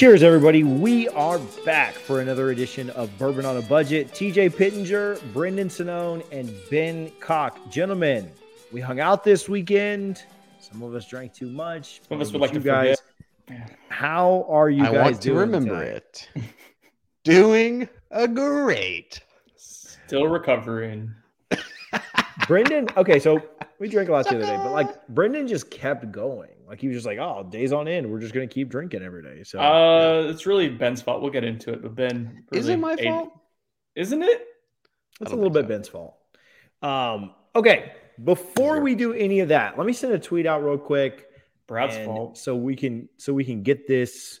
Cheers, everybody. We are back for another edition of Bourbon on a Budget. TJ Pittenger, Brendan Sonnone, and Ben Cock. Gentlemen, we hung out this weekend. Some of us drank too much. Some of us would like you to guys. How are you I guys want to doing remember tonight? it. Doing a great. Still recovering. Brendan, okay, so we drank a lot the other day, but like Brendan just kept going. Like he was just like, oh, days on end, we're just gonna keep drinking every day. So Uh, it's really Ben's fault. We'll get into it, but Ben Is really it my ate- fault? Isn't it? That's a little bit so. Ben's fault. Um, okay, before Zero. we do any of that, let me send a tweet out real quick. Brad's fault. So we can so we can get this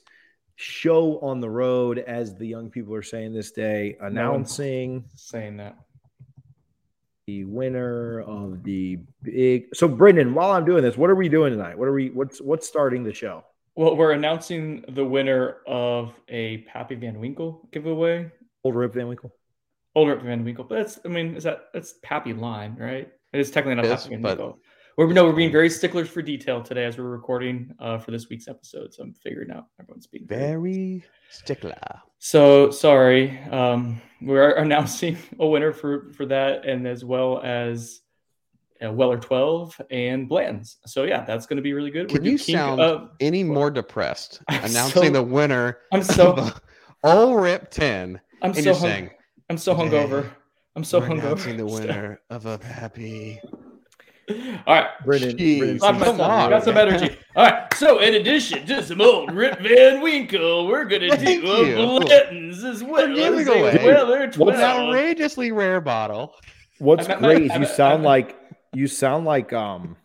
show on the road, as the young people are saying this day, announcing Saying that. The winner of the big. So Brendan, while I'm doing this, what are we doing tonight? What are we? What's what's starting the show? Well, we're announcing the winner of a Pappy Van Winkle giveaway. Old Rip Van Winkle. Older Van Winkle, but that's I mean, is that that's Pappy line, right? It is technically not Yes, Pappy Van but- Winkle. We're no, we're being very sticklers for detail today as we're recording uh, for this week's episode. So I'm figuring out everyone's being Very stickler. So sorry, um, we're announcing a winner for for that, and as well as uh, Weller twelve and Blanton's. So yeah, that's going to be really good. Can We're you doing- sound uh, any more depressed I'm announcing so- the winner I'm so of all rip 10 I'm so hung, saying I'm so "Today hungover. I'm so we're hungover. announcing the winner of a happy All right. Brendan, Brendan Come on. got some energy. All right. So, in addition to some old Rip Van Winkle, we're going to Thank do you. a Blanton's as well. We're giving as a away Weller an outrageously rare bottle. What's I'm at my- great is you sound like you sound like um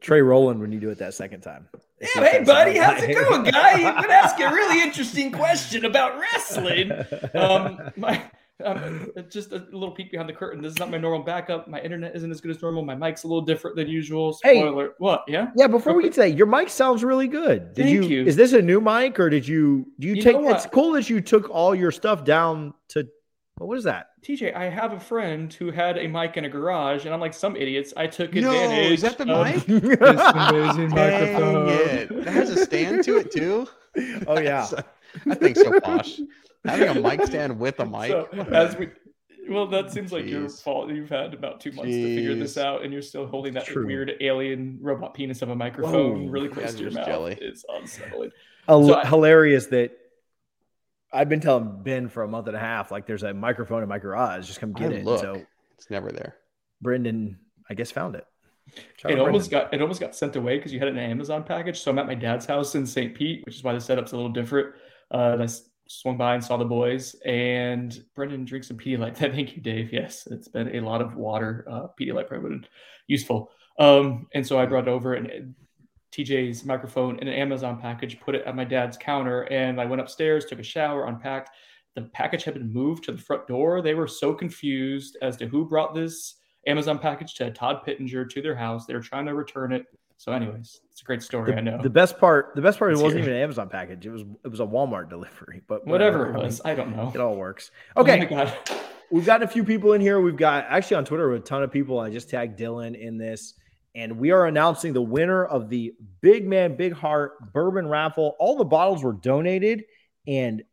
Trey Rowland when you do it that second time. It's Yeah, hey, buddy, how's it going, guy? You've been asking a really interesting question about wrestling. Um, my, um, just a little peek behind the curtain. This is not my normal backup. My internet isn't as good as normal. My mic's a little different than usual. Hey. Spoiler. What? Yeah. yeah, before we get to that, your mic sounds really good. Did Thank you, you. is this a new mic or did you do you, You take it's cool that you took all your stuff down to what is that? TJ, I have a friend who had a mic in a garage, and I'm like some idiots, I took No, advantage. is that the mic? This amazing Dang microphone. it. That has a stand to it too. Oh yeah. I think so posh. Having a mic stand with a mic. So, as we, well, that seems like your fault. You've had about two months to figure this out, and you're still holding that True. weird alien robot penis of a microphone Whoa. really close Yeah, to your mouth. jelly. It's unsettling. Hil- So I- hilarious that I've been telling Ben for a month and a half, like there's a microphone in my garage. Just come get I it. look. So It's never there. Brendan, I guess, found it. Shout It almost Brendan. got it almost got sent away because you had it in an Amazon package. So I'm at my dad's house in St. Pete, which is why the setup's a little different. Uh, and I s- swung by and saw the boys, and Brendan drinks some Pedialyte. Thank you, Dave. Yes, it's been a lot of water. Uh, Pedialyte probably been useful. Um, and so I brought over and TJ's microphone in an Amazon package, put it at my dad's counter, and I went upstairs, took a shower, unpacked. The package had been moved to the front door. They were so confused as to who brought this Amazon package to Todd Pittenger to their house. They were trying to return it. So, anyways, it's a great story. I know. The, the best part, the best part, it wasn't even an Amazon package. It was it was a Walmart delivery. But Whatever it I mean, was, I don't know. it all works. Oh my Okay, God. we've got a few people in here. We've got actually on Twitter a ton of people. I just tagged Dylan in this, and we are announcing the winner of the Big Man Big Heart Bourbon Raffle. All the bottles were donated and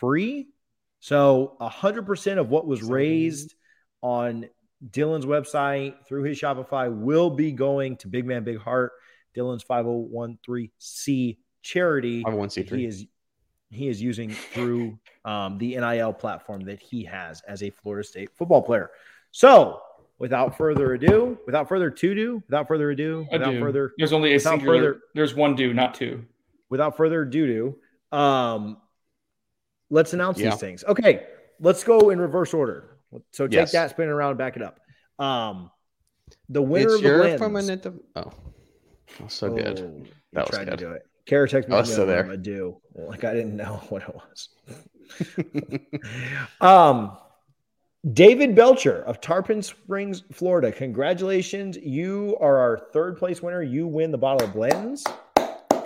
free, so hundred percent of what was raised on Dylan's website through his Shopify will be going to Big Man Big Heart, Dylan's 5013C charity. that 501c3. He is he is using through um, the NIL platform that he has as a Florida State football player. So, without further ado, without further to do, without further ado, without do. further There's only a singular. further- There's one do, not two. without further ado, do, um, let's announce Yeah. these things. Okay, let's go in reverse order. So take Yes. that, spin it around, and back it up. Um, the winner It's of the your blends. from an inter- Oh, so good. Oh, you That was tried to do it. Kara texted me. I was still there. I'm do like I didn't know what it was. um, David Belcher of Tarpon Springs, Florida. Congratulations! You are our third place winner. You win the bottle of blends.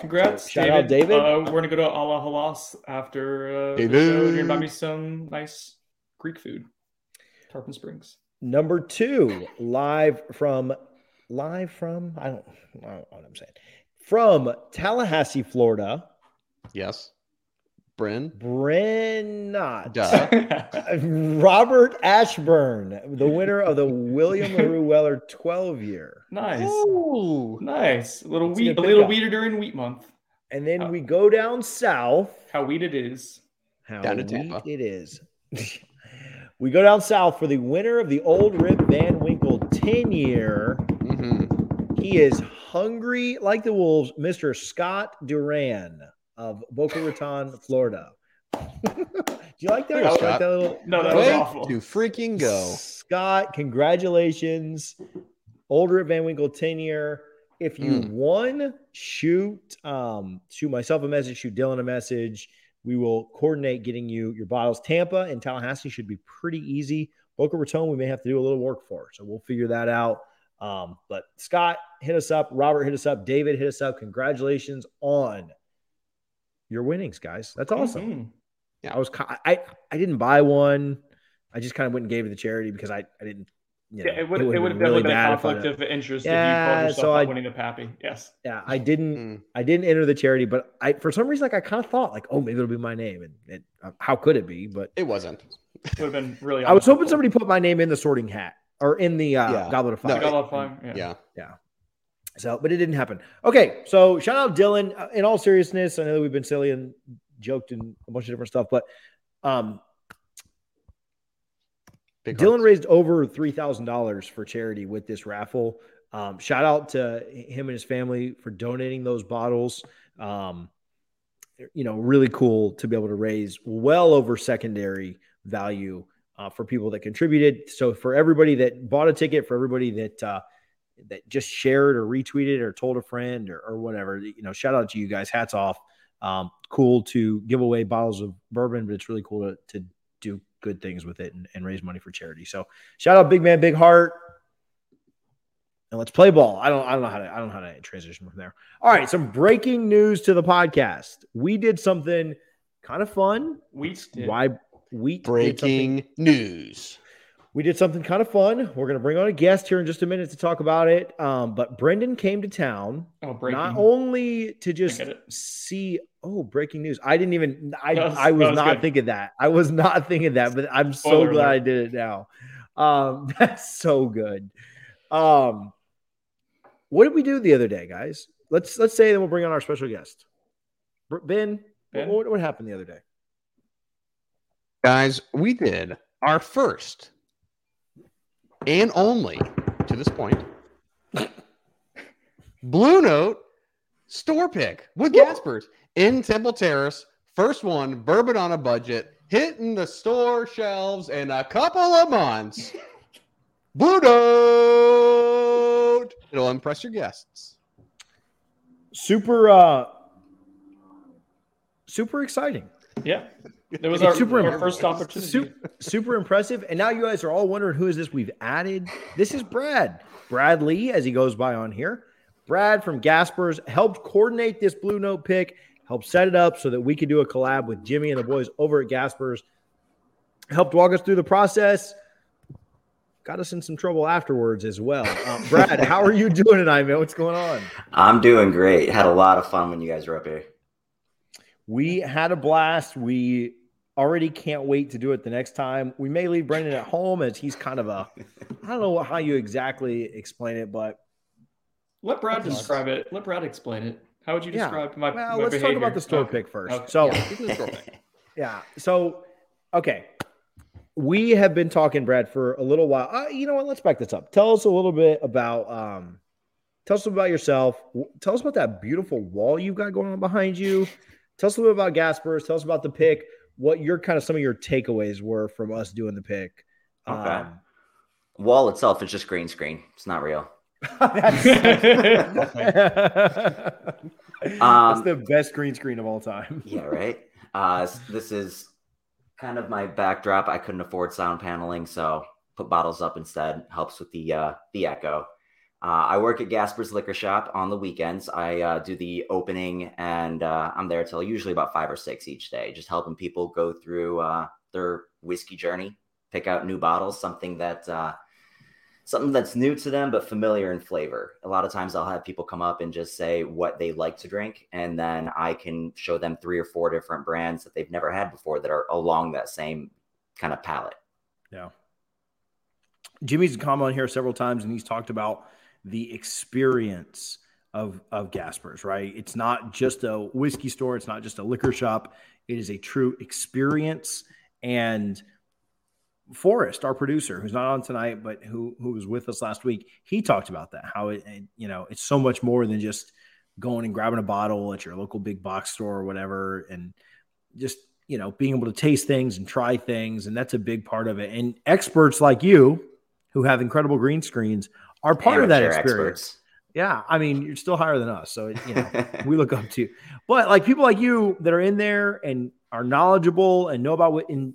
Congrats, Shout out, David. Uh, we're gonna go to Allah Halas after uh, the show. You're gonna buy me some nice Greek food. Tarpon Springs. Number two, live from live from I don't, I don't know what I'm saying. From Tallahassee, Florida, yes. Bryn. Brennot. Duh. Robert Ashburn, the winner of the William LaRue Weller 12 year. nice, Ooh. nice. A little That's wheat, a little pickup. weeder during wheat month. And then we go down south. How wheat it is. How Down to weak Tampa. it is. we go down south for the winner of the Old Rip Van Winkle 10 year. Mhm. He is hungry like the Wolves, Mr. Scott Duran of Boca Raton, Florida. Do you like that? No, Scott, Scott. that little, No, that was awful. to freaking go. Scott, congratulations. Older at Van Winkle 10 year. If you Mm. won, shoot um, shoot myself a message, shoot Dylan a message. We will coordinate getting you your bottles. Tampa and Tallahassee should be pretty easy. Boca Raton, we may have to do a little work for. So we'll figure that out. Um, but Scott, hit us up. Robert, hit us up. David, hit us up. Congratulations on your winnings, guys. That's awesome. Mhm. I was I I didn't buy one. I just kind of went and gave it to the charity because I I didn't. You know, Yeah, it would it would've would been have definitely been a if conflict of interest Yeah, if you called yourself so I- winning the Pappy. Yes. Yeah, I didn't. Mm. I didn't enter the charity, but I for some reason like I kind of thought like, oh, maybe it'll be my name, and it, uh, how could it be? But It wasn't. Would have been really I was hoping somebody put my name in the sorting hat or in the uh, Yeah. goblet of No, fire. Got a lot of fun. Yeah. Yeah. So, but it didn't happen. Okay, so shout out Dylan. Uh, In all seriousness, I know that we've been silly and joked and a bunch of different stuff, but um, Big Dylan hearts. raised over three thousand dollars for charity with this raffle. Um, shout out to him and his family for donating those bottles. Um, you know, really cool to be able to raise well over secondary value uh, for people that contributed. So for everybody that bought a ticket, for everybody that uh, that just shared or retweeted or told a friend or, or whatever, you know, shout out to you guys. Hats off. Um, cool to give away bottles of bourbon, but it's really cool to, to good things with it and, and raise money for charity. So shout out big man, big heart. And let's play ball. I don't I don't know how to I don't know how to transition from there. All right, some breaking news to the podcast. We did something kind of fun. We did. Why we Breaking news. We did something kind of fun. We're going to bring on a guest here in just a minute to talk about it. Um, but Brendan came to town Oh, breaking. not only to just see. Oh, breaking news! I didn't even. I was- I was, was not good. thinking that. I was not thinking that. But I'm so Spoiler glad alert. I did it now. Um, that's so good. Um, what did we do the other day, guys? Let's let's say that we'll bring on our special guest, Br- Ben. Ben? What, what happened the other day? Guys, we did our first and only to this point Blue Note store pick with Gaspers in Temple Terrace. First one, bourbon on a budget, hitting the store shelves in a couple of months. Blue Note. It'll impress your guests. Super, uh, super exciting. Yeah. There was It's our, super our first opportunity. Super, super impressive. And now you guys are all wondering who is this we've added. This is Brad. Brad Lee, as he goes by on here. Brad from Gaspers helped coordinate this Blue Note pick, helped set it up so that we could do a collab with Jimmy and the boys over at Gaspers. Helped walk us through the process. Got us in some trouble afterwards as well. Um, Brad, how are you doing tonight, man? What's going on? I'm doing great. Had a lot of fun when you guys were up here. We had a blast. We already can't wait to do it the next time. We may leave Brendan at home as he's kind of a, I don't know how you exactly explain it, but Let Brad That's describe it. Let Brad explain it. How would you Yeah. describe my, well, my let's behavior? talk about the store Okay. pick first. Okay. So, Yeah, this is a store pick. yeah. So, okay. We have been talking, Brad, for a little while. Uh, you know what? Let's back this up. Tell us a little bit about, um, tell us about yourself. Tell us about that beautiful wall you've got going on behind you. Tell us a little bit about Gaspers. Tell us about the pick. What your kind of some of your takeaways were from us doing the pick. Okay. Um, Wall itself is just green screen. It's not real. that's, that's Um, the best green screen of all time. Yeah, right. Uh, this is kind of my backdrop. I couldn't afford sound paneling, so put bottles up instead. Helps with the uh, the echo. Uh, I work at Gasper's Liquor Shop on the weekends. I uh, do the opening, and uh, I'm there till usually about five or six each day, just helping people go through uh, their whiskey journey, pick out new bottles, something that uh, something that's new to them but familiar in flavor. A lot of times I'll have people come up and just say what they like to drink, and then I can show them three or four different brands that they've never had before that are along that same kind of palette. Yeah. Jimmy's come on here several times and he's talked about the experience of of Gaspers, right? It's not just a whiskey store, it's not just a liquor shop. It is a true experience. And Forrest, our producer, who's not on tonight, but who who was with us last week, he talked about that. How it, it you know it's so much more than just going and grabbing a bottle at your local big box store or whatever, and just you know being able to taste things and try things, and that's a big part of it. And experts like you, who have incredible green screens, are part of that Amateur experience. Yeah, I mean, you're still higher than us, so you know we look up to you. But like people like you that are in there and are knowledgeable and know about what, and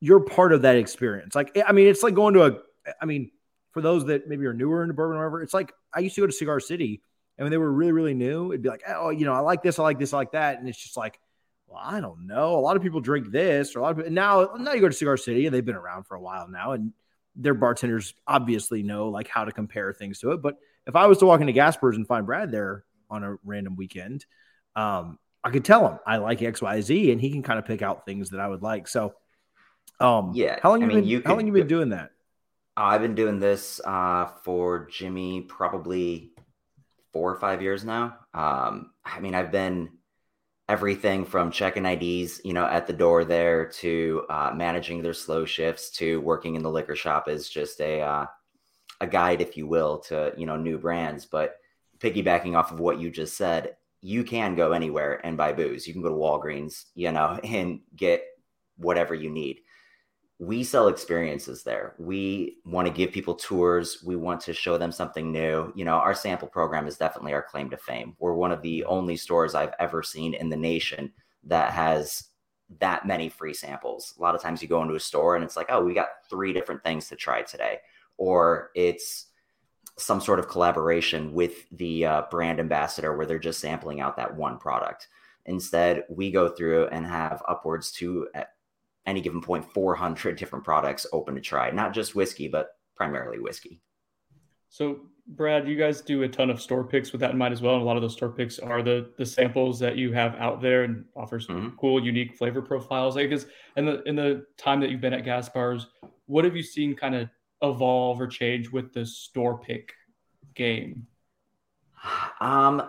you're part of that experience. Like, I mean, it's like going to a. I mean, for those that maybe are newer into bourbon or whatever, it's like I used to go to Cigar City, and when they were really, really new, it'd be like, oh, you know, I like this, I like this, I like that, and it's just like, well, I don't know. A lot of people drink this, or a lot of people, now, now you go to Cigar City, and they've been around for a while now, and their bartenders obviously know like how to compare things to it. But if I was to walk into Gasper's and find Brad there on a random weekend, um, I could tell him I like X, Y, Z, and he can kind of pick out things that I would like. So, um, Yeah, how long I you mean, been? you how long you been doing that? I've been doing this uh, for Jimmy probably four or five years now. Um, I mean, I've been everything from checking IDs, you know, at the door there to uh, managing their slow shifts to working in the liquor shop is just a uh, a guide, if you will, to you know new brands. But piggybacking off of what you just said, you can go anywhere and buy booze. You can go to Walgreens, you know, and get whatever you need we sell experiences there. We want to give people tours. We want to show them something new. You know, our sample program is definitely our claim to fame. We're one of the only stores I've ever seen in the nation that has that many free samples. A lot of times you go into a store and it's like, oh, we got three different things to try today. Or it's some sort of collaboration with the uh, brand ambassador where they're just sampling out that one product. Instead, we go through and have upwards to any given point 400 different products open to try, not just whiskey, but primarily whiskey. So, Brad, you guys do a ton of store picks with that in mind as well. And a lot of those store picks are the the samples that you have out there and offers Mhm. cool, unique flavor profiles. I guess in the in the time that you've been at Gaspers, what have you seen kind of evolve or change with the store pick game? Um,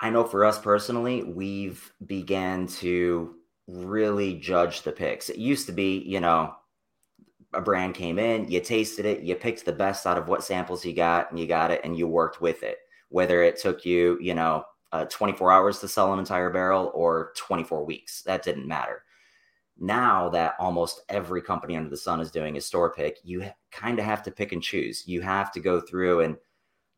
I know for us personally, we've began to really judge the picks. It used to be, you know, a brand came in, you tasted it, you picked the best out of what samples you got, and you got it, and you worked with it. Whether it took you, you know, uh, 24 hours to sell an entire barrel or 24 weeks, that didn't matter. Now that almost every company under the sun is doing a store pick, you kind of have to pick and choose. You have to go through and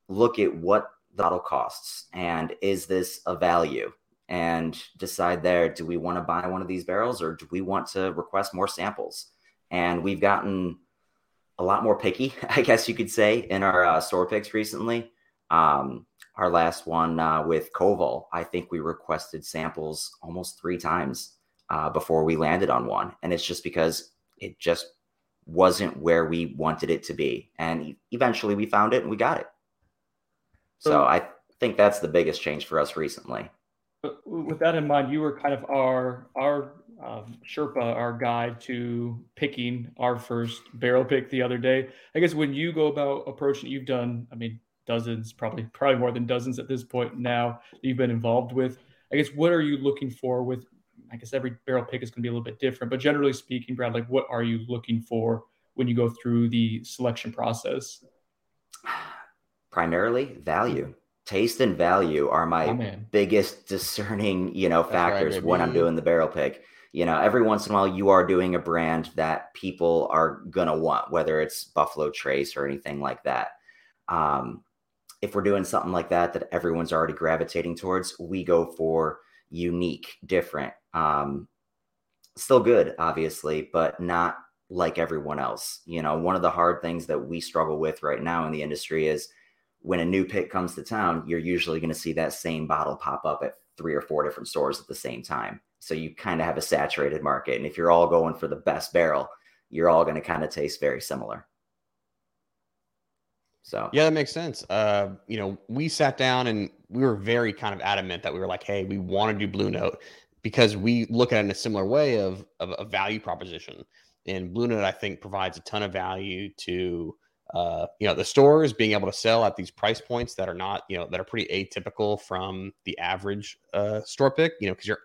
look at what the bottle costs and is this a value and decide there do we want to buy one of these barrels or do we want to request more samples? And we've gotten a lot more picky i guess you could say in our uh, store picks recently. Um, our last one uh, with koval i think we requested samples almost three times uh, before we landed on one. And it's just because it just wasn't where we wanted it to be. And eventually we found it and we got it. So So- I think that's the biggest change for us recently. But with that in mind, you were kind of our our um, Sherpa, our guide to picking our first barrel pick the other day. I guess when you go about approaching, you've done, I mean, dozens, probably probably more than dozens at this point now that you've been involved with. I guess what are you looking for with? I guess every barrel pick is going to be a little bit different, but generally speaking, Brad, like what are you looking for when you go through the selection process? Primarily value. Taste and value are my Oh, biggest discerning, you know, That's right, factors when I'm doing the barrel pick. you know, every once in a while you are doing a brand that people are gonna want, whether it's Buffalo Trace or anything like that. Um, if we're doing something like that that everyone's already gravitating towards, we go for unique, different, um, still good, obviously, but not like everyone else. You know, one of the hard things that we struggle with right now in the industry is when a new pick comes to town, you're usually going to see that same bottle pop up at three or four different stores at the same time. So you kind of have a saturated market. And if you're all going for the best barrel, you're all going to kind of taste very similar. So yeah, that makes sense. Uh, you know, we sat down and we were very kind of adamant that we were like, hey, we want to do Blue Note because we look at it in a similar way of, of a value proposition. And Blue Note, I think, provides a ton of value to uh, you know the stores being able to sell at these price points that are not you know that are pretty atypical from the average uh, store pick. You know, because you're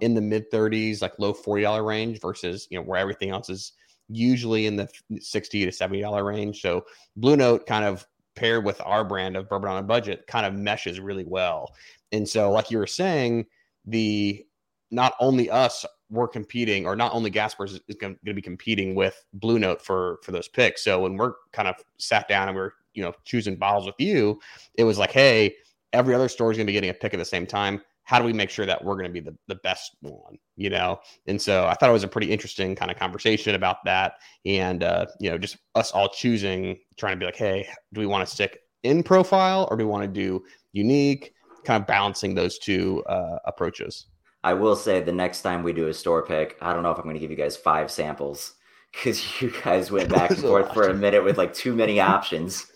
in the mid 30s, like low $40 range versus you know where everything else is usually in the 60 to 70 dollar range so blue note kind of paired with our brand of bourbon on a budget kind of meshes really well and so like you were saying the not only us we're competing or not only gaspers is going to be competing with blue note for for those picks. So when we're kind of sat down and we're you know choosing bottles with you it was like hey every other store is going to be getting a pick at the same time. How do we make sure that we're going to be the, the best one you know? And so i thought it was a pretty interesting kind of conversation about that and uh, you know just us all choosing trying to be like hey do we want to stick in profile or do we want to do unique? Kind of balancing those two uh, approaches i will say the next time we do a store pick i don't know if i'm going to give you guys five samples because you guys went back and forth for a minute with like too many options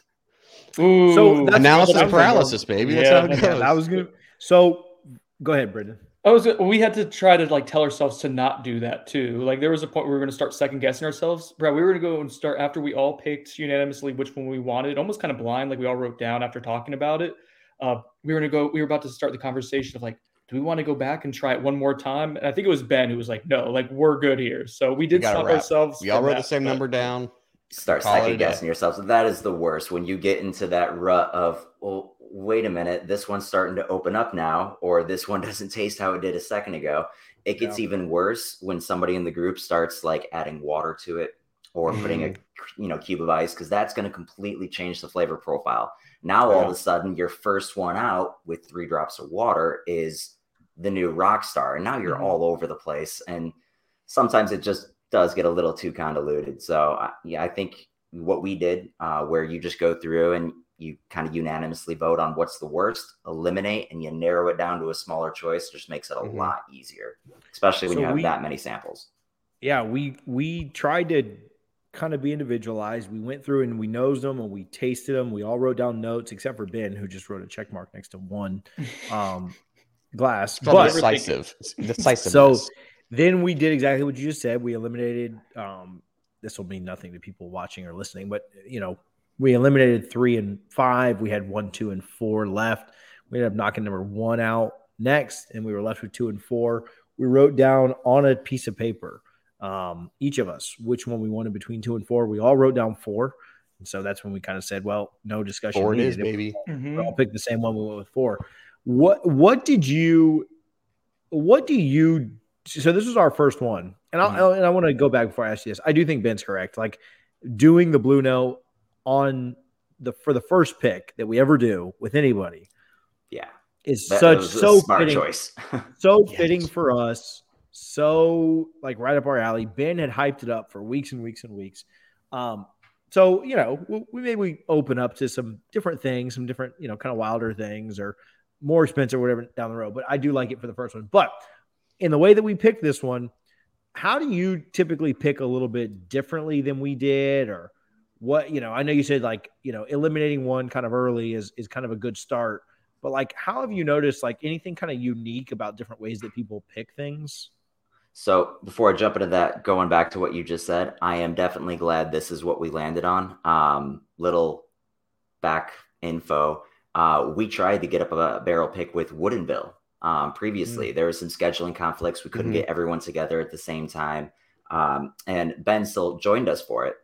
Ooh, so analysis paralysis, baby. That's yeah, how it goes. Yeah, I was gonna. So Go ahead, Brendan. I was we had to try to like tell ourselves to not do that too. Like there was a point where we were going to start second guessing ourselves. Brad, we were going to go and start after we all picked unanimously which one we wanted, almost kind of blind, like we all wrote down after talking about it. Uh, we were going to go. We were about to start the conversation of like, do we want to go back and try it one more time? And I think it was Ben who was like, no, like we're good here. So we did stop ourselves. We all wrote that, the same but... number down. Start second guessing yourselves. That is the worst when you get into that rut of well wait a minute, this one's starting to open up now, or this one doesn't taste how it did a second ago. It gets yeah. even worse when somebody in the group starts like adding water to it or mm. putting a mm-hmm. you know cube of ice because that's going to completely change the flavor profile. Now all of a sudden, your first one out with three drops of water is the new rock star, and now you're mm. all over the place. And sometimes it just does get a little too convoluted. So yeah, I think what we did, uh, where you just go through and you kind of unanimously vote on what's the worst, eliminate, and you narrow it down to a smaller choice. Just makes it a mm-hmm. lot easier, especially when so you have we, that many samples. Yeah, we we tried to kind of be individualized. We went through and we nosed them and we tasted them. We all wrote down notes, except for Ben, who just wrote a check mark next to one um, glass. but decisive, decisive. So then we did exactly what you just said. We eliminated. Um, this will mean nothing to people watching or listening, but you know, we eliminated three and five. We had one, two, and four left. We ended up knocking number one out next, and we were left with two and four. We wrote down on a piece of paper, um, each of us, which one we wanted between two and four. We all wrote down four. And so that's when we kind of said, well, no discussion. Four needed. it is, baby. Mm-hmm. We all picked the same one. We went with four. What what did you what do you so this was our first one. And, mm-hmm. and I want to go back before I ask you this. I do think Ben's correct. Like doing the blue note on the for the first pick that we ever do with anybody. Yeah, is that such so fitting, choice. so yes. fitting for us. So like right up our alley. Ben had hyped it up for weeks and weeks and weeks. Um, so you know, we, we maybe open up to some different things, some different you know kind of wilder things or more expensive or whatever down the road. But I do like it for the first one. But in the way that we picked this one, how do you typically pick a little bit differently than we did, or what you know i know you said like you know eliminating one kind of early is is kind of a good start but like how have you noticed like anything kind of unique about different ways that people pick things so before i jump into that going back to what you just said i am definitely glad this is what we landed on um little back info uh we tried to get up a barrel pick with Woodinville um previously mm there was some scheduling conflicts we couldn't mm-hmm. get everyone together at the same time um and ben still joined us for it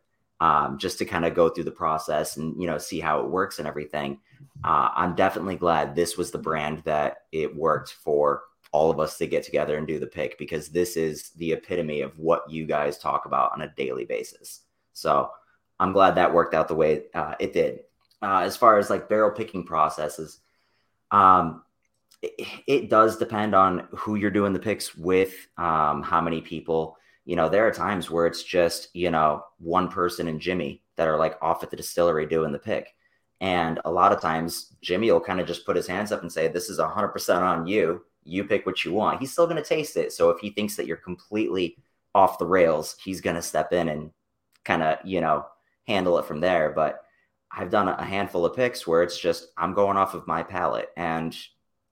um, just to kind of go through the process and you know see how it works and everything. Uh, I'm definitely glad this was the brand that it worked for all of us to get together and do the pick because this is the epitome of what you guys talk about on a daily basis. So I'm glad that worked out the way uh, it did. Uh, as far as like barrel picking processes, um, it, it, does depend on who you're doing the picks with, um, how many people. You know, there are times where it's just you know one person and Jimmy that are like off at the distillery doing the pick. And a lot of times, Jimmy will kind of just put his hands up and say, This is 100% on you. You pick what you want. He's still going to taste it. So if he thinks that you're completely off the rails, he's going to step in and kind of, you know, handle it from there. But I've done a handful of picks where it's just, I'm going off of my palate and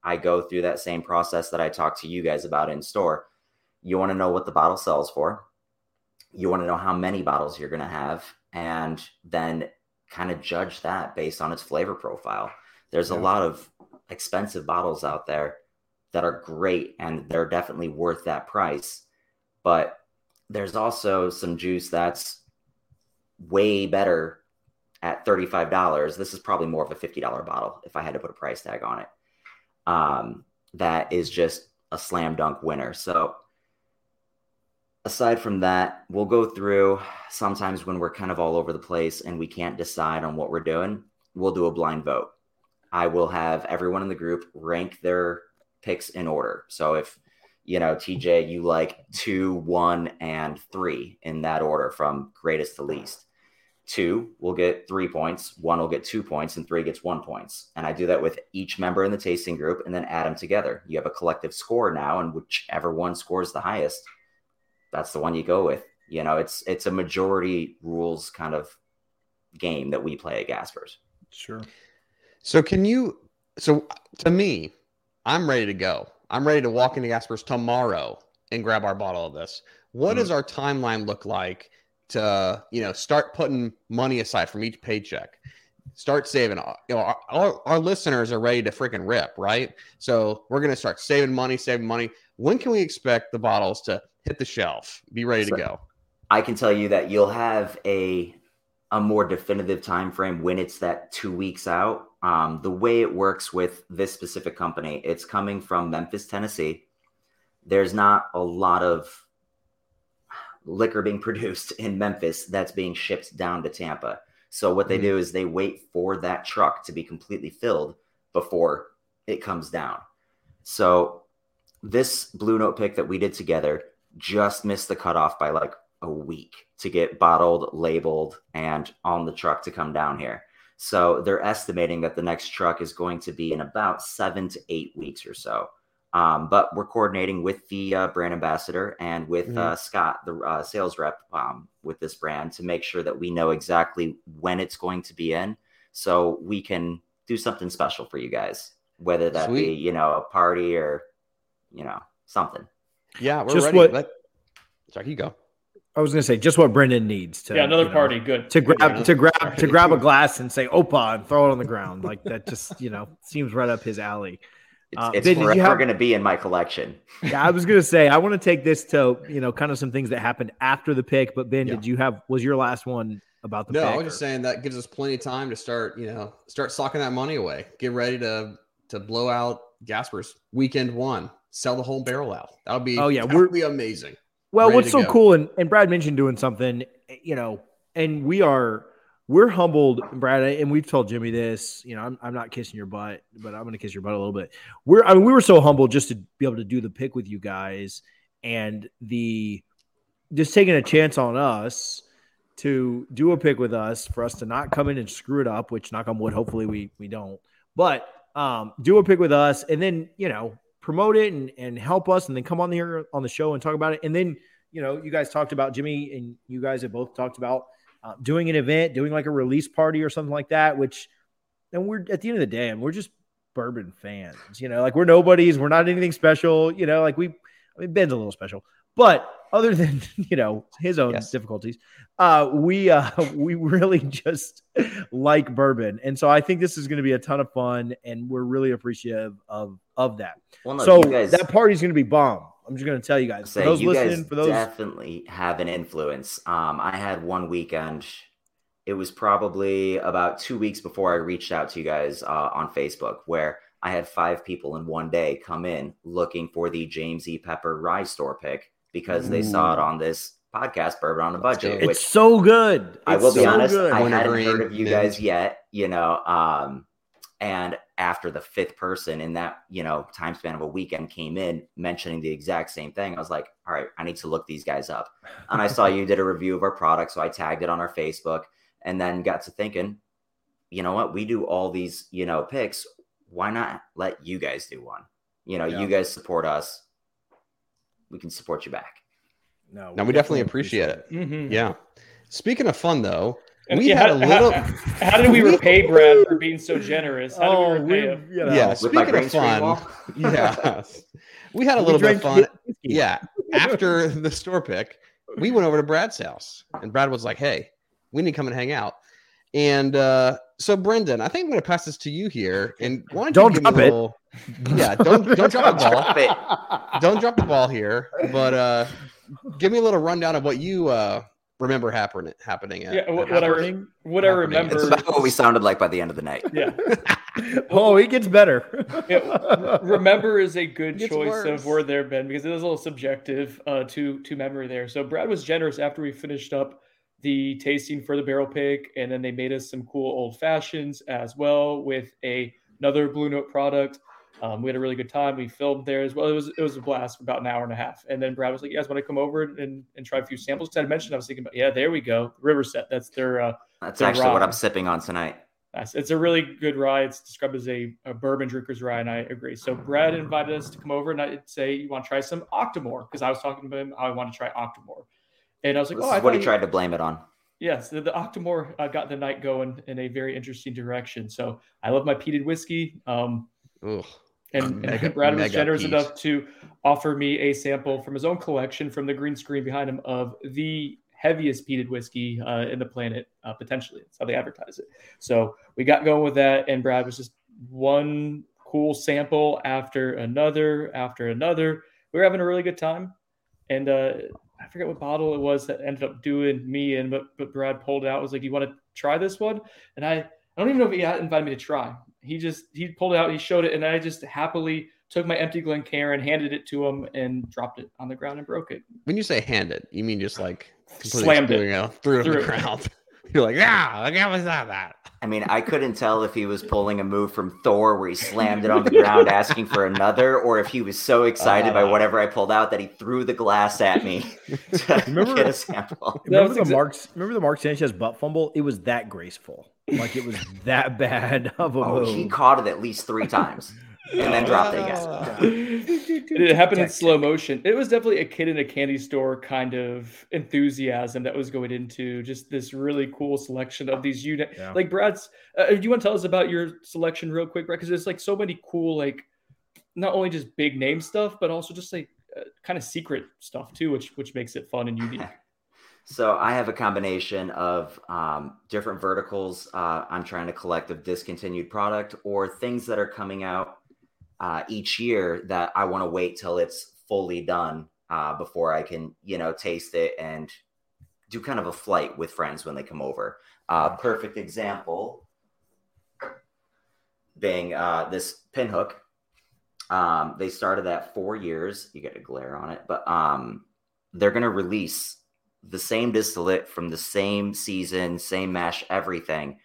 I go through that same process that I talked to you guys about in store. You want to know what the bottle sells for. You want to know how many bottles you're going to have and then kind of judge that based on its flavor profile. There's yeah. a lot of expensive bottles out there that are great and they're definitely worth that price. But there's also some juice that's way better at $35. This is probably more of a $50 bottle if I had to put a price tag on it. Um, that is just a slam dunk winner. So aside from that, we'll go through sometimes when we're kind of all over the place and we can't decide on what we're doing, we'll do a blind vote. I will have everyone in the group rank their picks in order. So if you know, TJ, you like two, one, and three in that order from greatest to least. Two will get three points, one will get two points, and three gets one points. And I do that with each member in the tasting group and then add them together. You have a collective score now, and whichever one scores the highest that's the one you go with. You know, it's it's a majority rules kind of game that we play at Gaspers. Sure. So can you so to me, I'm ready to go. I'm ready to walk into Gaspers tomorrow and grab our bottle of this. What mm-hmm. does our timeline look like to, you know, start putting money aside from each paycheck? Start saving. You know, our, our, our listeners are ready to freaking rip, right? So we're going to start saving money, saving money. When can we expect the bottles to hit the shelf, be ready so to go. I can tell you that you'll have a a more definitive time frame when it's that two weeks out. Um, the way it works with this specific company, it's coming from Memphis, Tennessee. There's not a lot of liquor being produced in Memphis that's being shipped down to Tampa. So what they mm-hmm. do is they wait for that truck to be completely filled before it comes down. So this blue note pick that we did together, just missed the cutoff by like a week to get bottled, labeled, and on the truck to come down here. So they're estimating that the next truck is going to be in about seven to eight weeks or so. Um, but we're coordinating with the uh, brand ambassador and with mm-hmm. uh, Scott, the uh, sales rep um, with this brand, to make sure that we know exactly when it's going to be in, so we can do something special for you guys, whether that Sweet. be you know a party or you know something. Yeah, we're just ready. what. Let, sorry, you go. I was going to say just what Brendan needs to yeah another you know, party good to grab to grab to grab a glass and say opa and throw it on the ground like that just you know seems right up his alley. It's, uh, it's ben, forever have, going to be in my collection. yeah, I was going to say I want to take this to you know kind of some things that happened after the pick. But Ben, yeah. did you have was your last one about the? No, I was just saying that gives us plenty of time to start you know start socking that money away. Get ready to to blow out Gasper's weekend one sell the whole barrel out. That'll be oh yeah, we're be amazing. Well, Ready what's so go. cool, and, and Brad mentioned doing something, you know, and we are we're humbled, Brad, and we've told Jimmy this. You know, I'm, I'm not kissing your butt, but I'm going to kiss your butt a little bit. We're I mean, we were so humbled just to be able to do the pick with you guys, and the just taking a chance on us to do a pick with us for us to not come in and screw it up. Which knock on wood, hopefully we we don't. But um, do a pick with us, and then you know promote it and, and help us and then come on here on the show and talk about it. And then, you know, you guys talked about Jimmy and you guys have both talked about uh, doing an event, doing like a release party or something like that, which, and we're at the end of the day, and we're just bourbon fans, you know, like we're nobodies. We're not anything special, you know, like we, I mean, Ben's a little special, but other than you know his own yes. difficulties uh we uh we really just like bourbon and so i think this is going to be a ton of fun and we're really appreciative of of that well, no, so guys, that party's going to be bomb i'm just going to tell you guys say, for those listening for those definitely have an influence um i had one weekend it was probably about two weeks before i reached out to you guys uh, on facebook where I had five people in one day come in looking for the James E. Pepper Rye store pick because they saw it on this podcast, Bourbon on a Budget. It's which so good. I It's will be honest, good. I Winter hadn't green, heard of you guys yet, you know. Um, and after the fifth person in that, you know, time span of a weekend came in mentioning the exact same thing, I was like, all right, I need to look these guys up. And I saw you did a review of our product, so I tagged it on our Facebook and then got to thinking, you know what, we do all these, you know, picks. Why not let you guys do one? You know, Yeah. you guys support us. We can support you back. no, No, we definitely appreciate it. Mhm. Yeah. Speaking of fun, though, And we yeah, had how, a little. How, how did we repay Brad for being so generous? How Oh, did we we, repay him? you know, Yeah, With speaking of fun, yeah, we had a little bit of fun. whiskey. Yeah, after the store pick, we went over to Brad's house, and Brad was like, "Hey, we need to come and hang out." And uh, so, Brendan, I think I'm going to pass this to you here, and why don't Don't you drop a it. Yeah, don't don't drop the ball. Drop it. Don't drop the ball here, but uh, give me a little rundown of what you uh, remember happening happening at. Yeah, what, at what I Happening. Happening. I Happening. It's remember. about what we sounded like by the end of the night. Yeah, oh, it gets better. Yeah, remember is a good choice worse. of word there, Ben, because it is a little subjective uh, to to memory there. So Brad was generous after we finished up the tasting for the barrel pick, and then they made us some cool old fashions as well with a another Blue Note product. Um, we had a really good time. We filmed there as well. It was it was a blast for about an hour and a half. And then Brad was like, "You guys want to come over and, and try a few samples?" Because I mentioned I was thinking about, yeah, there we go, River Set. That's their uh, That's The actually what. I'm sipping on tonight. Nice. It's a really good rye. It's described as a, a bourbon drinker's rye, and I agree. So Brad invited us to come over, and I'd say you want to try some Octomore because I was talking to him how I want to try Octomore, and I was like, This oh, is I what thought he you- tried to blame it on. Yes, the, the Octomore uh, got the night going in a very interesting direction. So I love my peated whiskey. Um, Ugh. And, Mega- and Brad was generous piece. enough to offer me a sample from his own collection from the green screen behind him of the heaviest peated whiskey uh, in the planet, uh, potentially. That's how they advertise it. So we got going with that, and Brad was just one cool sample after another after another. We were having a really good time, and uh, I forget what bottle it was that ended up doing me in, but but Brad pulled it out. Was like, "You want to try this one?" And I I don't even know if he had invited me to try. He just he pulled it out, he showed it, and I just happily took my empty Glencairn, handed it to him, and dropped it on the ground and broke it. When you say handed, you mean just like completely Slammed it. screwing out, threw it on the it. ground. You're like, ah, like how was that? That I mean, I couldn't tell if he was pulling a move from Thor where he slammed it on the ground asking for another, or if he was so excited by Uh. whatever I pulled out that he threw the glass at me to Remember- get a sample. Remember the exa- Mark's remember the Mark Sanchez butt fumble? It was that graceful. Like it was that bad of a Oh, move. he caught it at least three times and then dropped it again. it happened in slow motion. It was definitely a kid in a candy store kind of enthusiasm that was going into just this really cool selection of these unit. Yeah. Like Brad's, uh, do you want to tell us about your selection real quick, Brad? Because there's like so many cool, like not only just big name stuff, but also just like uh, kind of secret stuff too, which which makes it fun and unique. So I have a combination of um, different verticals uh, I'm trying to collect of discontinued product or things that are coming out uh, each year that I want to wait till it's fully done uh, before I can, you know, taste it and do kind of a flight with friends when they come over. Uh, perfect example being uh, this pinhook. Um, they started that four years. You get a glare on it, but um, they're going to release the same distillate from the same season, same mash, everything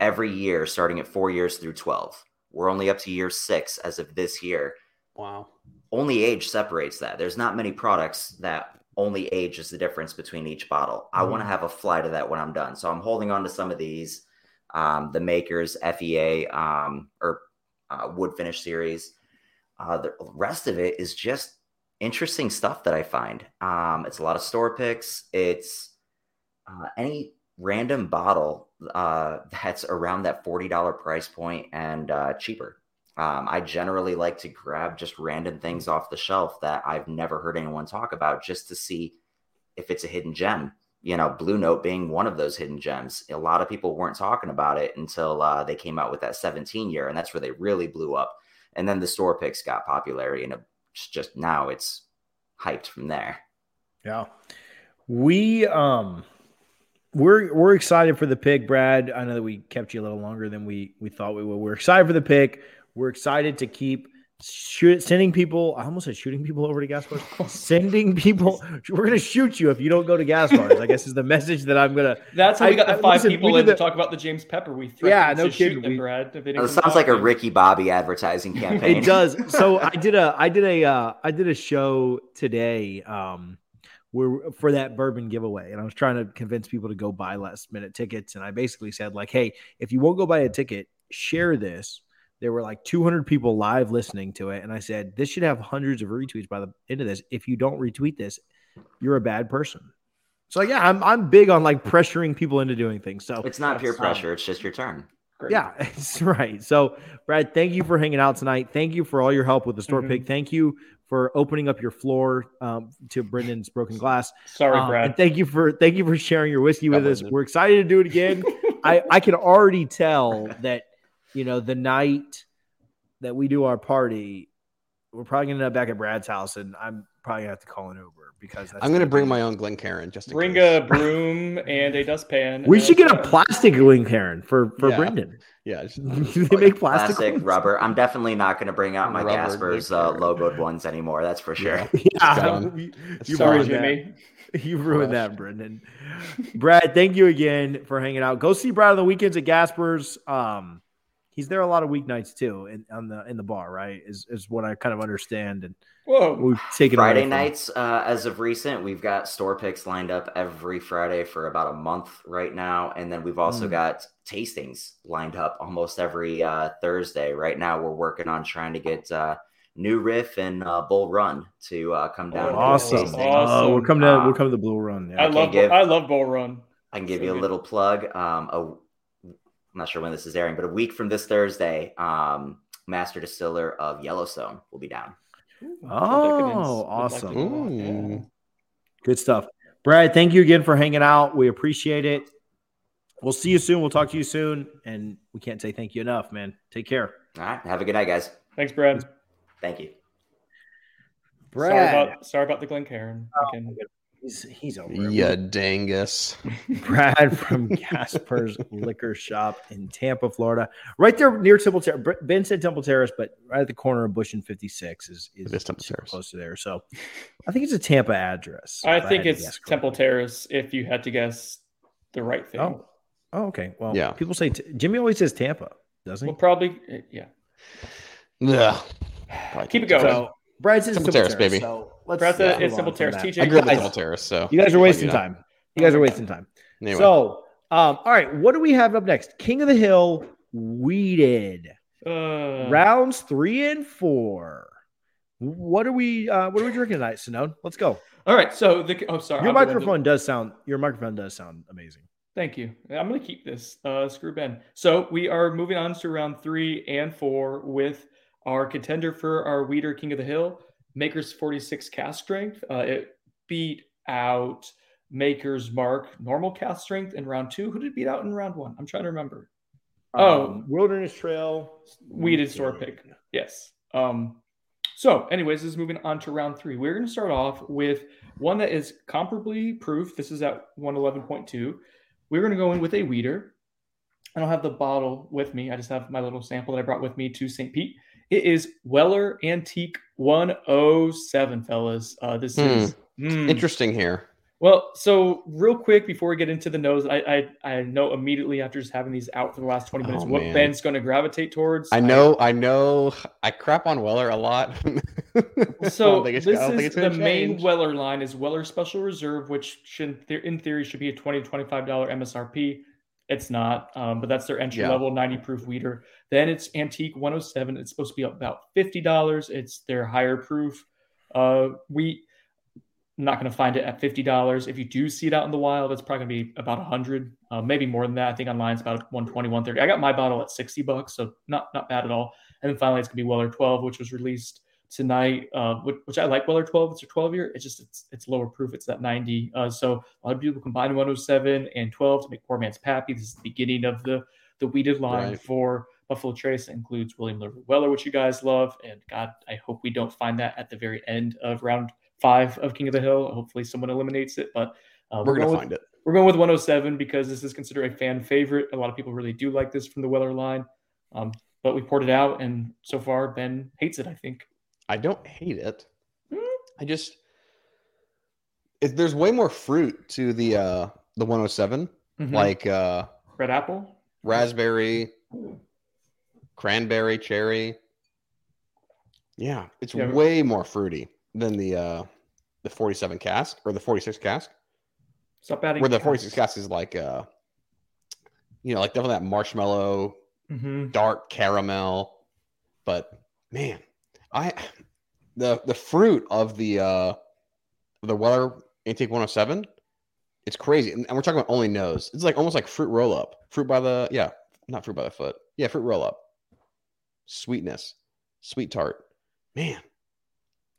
every year, starting at four years through 12. We're only up to year six as of this year. wow. Only age separates that. There's not many products that only age is the difference between each bottle. I want to have a flight of that when I'm done. So I'm holding on to some of these, um, the Makers FAE um, or uh, Wood Finish series. Uh, the rest of it is just interesting stuff that I find. Um, it's a lot of store picks. It's uh, any random bottle uh, that's around that $40 price point and uh, cheaper. Um, I generally like to grab just random things off the shelf that I've never heard anyone talk about just to see if it's a hidden gem. You know, Blue Note being one of those hidden gems. A lot of people weren't talking about it until uh, they came out with that 17 year, and that's where they really blew up. And then the store picks got popularity, and it's just now it's hyped from there. Yeah. We um we're we're excited for the pick, Brad. I know that we kept you a little longer than we we thought we would. We're excited for the pick. We're excited to keep shoot, sending people. I almost said shooting people over to Gaspers. sending people. We're gonna shoot you if you don't go to Gaspers. I guess is the message that I'm gonna. That's how we got the I- five listen, people we in did to talk about the James Pepper. We Yeah, threatened no to shoot them, We- Brad. if It come sounds like a. Ricky Bobby advertising campaign. It does. So I did a I did a uh, I did a show today um where for that bourbon giveaway and I was trying to convince people to go buy last minute tickets and I basically said like hey if you won't go buy a ticket share this there were like 200 people live listening to it and I said this should have hundreds of retweets by the end of this if you don't retweet this you're a bad person so yeah I'm I'm big on like pressuring people into doing things so It's not peer That's, um, pressure. It's just your turn. Great. yeah, it's right. So, Brad, thank you for hanging out tonight. Thank you for all your help with the store Mhm. pick. Thank you for opening up your floor um, to Brendan's broken glass. Sorry, Um, Brad. and thank you for thank you for sharing your whiskey with God us. bless. We're excited to do it again. I I can already tell that you know the night that we do our party, we're probably gonna end up back at Brad's house, and I'm probably gonna have to call an Uber because that's I'm gonna bring my own Glencairn just in Bring case. a broom and a dustpan. We should get a plastic Glencairn for for Yeah. Brendan. yeah. just- Do they make plastic, Plastic, rubber. I'm definitely not going to bring out my Rubber Gaspers uh, logoed ones anymore. That's for sure. Yeah. Yeah, you, you Sorry, ruined that. Jimmy. You ruined Crushed. that, Brendan. Brad, thank you again for hanging out. Go see Brad on the weekends at Gasper's. Um, he's there a lot of weeknights too, in on the in the bar, right? Is is what I kind of understand, and Whoa. we've taken away Friday nights, uh, as of recent, we've got store picks lined up every Friday for about a month right now, and then we've also Mm. got tastings lined up almost every uh, Thursday. Right now, we're working on trying to get uh, New Riff and uh, Bull Run to uh, come down. and do a Awesome. tasting. Oh, we're coming to Uh, we'll come to the Bull Run. I Yeah. love give- I love Bull Run. I can give So you a good. little plug. Um, a, I'm not sure when this is airing, but a week from this Thursday, um, Master Distiller of Yellowstone will be down. Oh, awesome. Ooh. Good stuff, Brad. Thank you again for hanging out. We appreciate it. We'll see you soon. We'll talk to you soon, and we can't say thank you enough, man. Take care, All right. Have a good night, guys. Thanks, Brad. Thank you. Brad. Sorry about sorry about the Glencairn. Oh, Again. He's he's over. Yeah, dangus. Brad from Gasper's Liquor Shop in Tampa, Florida, right there near Temple Terrace. Br- Ben said Temple Terrace, but right at the corner of Busch and 56 is is, It is Temple super Terrace. close to there. So I think it's a Tampa address. I think had to it's. Temple Terrace if you had to guess the right thing. Oh, oh, okay. Well, Yeah. People say t- Jimmy always says Tampa, doesn't he? Well, probably uh, yeah. Yeah. Probably Keep it going. so Brad says simple, Temple, Terrace, Terrace, baby. So let's Brad said move it's on Temple from Terrace. that. TJ, I grew up in Guys, Temple Terrace, so You guys are wasting you know. time. You guys are wasting time. Anyway, So, um, all right, what do we have up next? King of the Hill, wheated. Uh, rounds three and four. What are we? Uh, what are we drinking tonight, Sinone? Let's go. all right. So the oh sorry. Your I'll microphone does sound. Your microphone does sound amazing. Thank you. I'm going to keep this. Uh, screw Ben. So we are moving on to round three and four with our contender for our Wheater King of the Hill, Maker's 46 cask strength. Uh, it beat out Maker's Mark normal cask strength in round two. Who did it beat out in round one? I'm trying to remember. Oh. Um, Wilderness Trail, Wheated store pick. Yes. Um, so, anyways, this is moving on to round three. We're going to start off with one that is comparably proof. This is at 111.2. We're going to go in with a wheater. I don't have the bottle with me. I just have my little sample that I brought with me to St. Pete. It is Weller Antique 107, fellas. Uh, this is mm, interesting here. well, so real quick before we get into the nose, I I, I know immediately after just having these out for the last 20 minutes Oh, what man. Ben's going to gravitate towards. I know, I know, I crap on Weller a lot. So don't think it's- this I is the main. Weller line is Weller Special Reserve, which should in theory should be a twenty to 25 dollar MSRP. It's not, um, but that's their entry Yeah. level 90 proof wheater. Then it's Antique 107. It's supposed to be about fifty dollars. It's their higher proof uh, wheat. I'm not going to find it at fifty dollars. If you do see it out in the wild, it's probably going to be about a hundred, uh, maybe more than that. I think online it's about 120, 130. I got my bottle at 60 bucks, so not not bad at all. And then finally, it's going to be Weller 12, which was released tonight, uh, which, which I like Weller 12. It's a 12 year. It's just it's it's lower proof. It's that 90. Uh, so a lot of people combine 107 and 12 to make poor man's pappy. This is the beginning of the the wheated line Right. for Buffalo Trace. Includes William Larue Weller, which you guys love, and God, I hope we don't find that at the very end of round five of King of the Hill. Hopefully, someone eliminates it, but uh, We're gonna going with- find it. we're going with 107 because this is considered a fan favorite. A lot of people really do like this from the Weller line. Um, but we poured it out, and so far Ben hates it. I think. I don't hate it. Mm. I just it, there's way more fruit to the uh the 107, Mhm. like uh red apple. raspberry, cranberry, cherry. Yeah, it's Yeah. way more fruity than the uh the 47 cask or the 46 cask. Stop adding. Where the 46 cask is like uh you know, like definitely that marshmallow, hmm dark caramel. But man, I the the fruit of the uh the Weller Antique 107, it's crazy. And, and we're talking about only nose. It's like almost like fruit roll up. Fruit by the yeah, not fruit by the foot. Yeah, fruit roll up. Sweetness. Sweet tart. Man,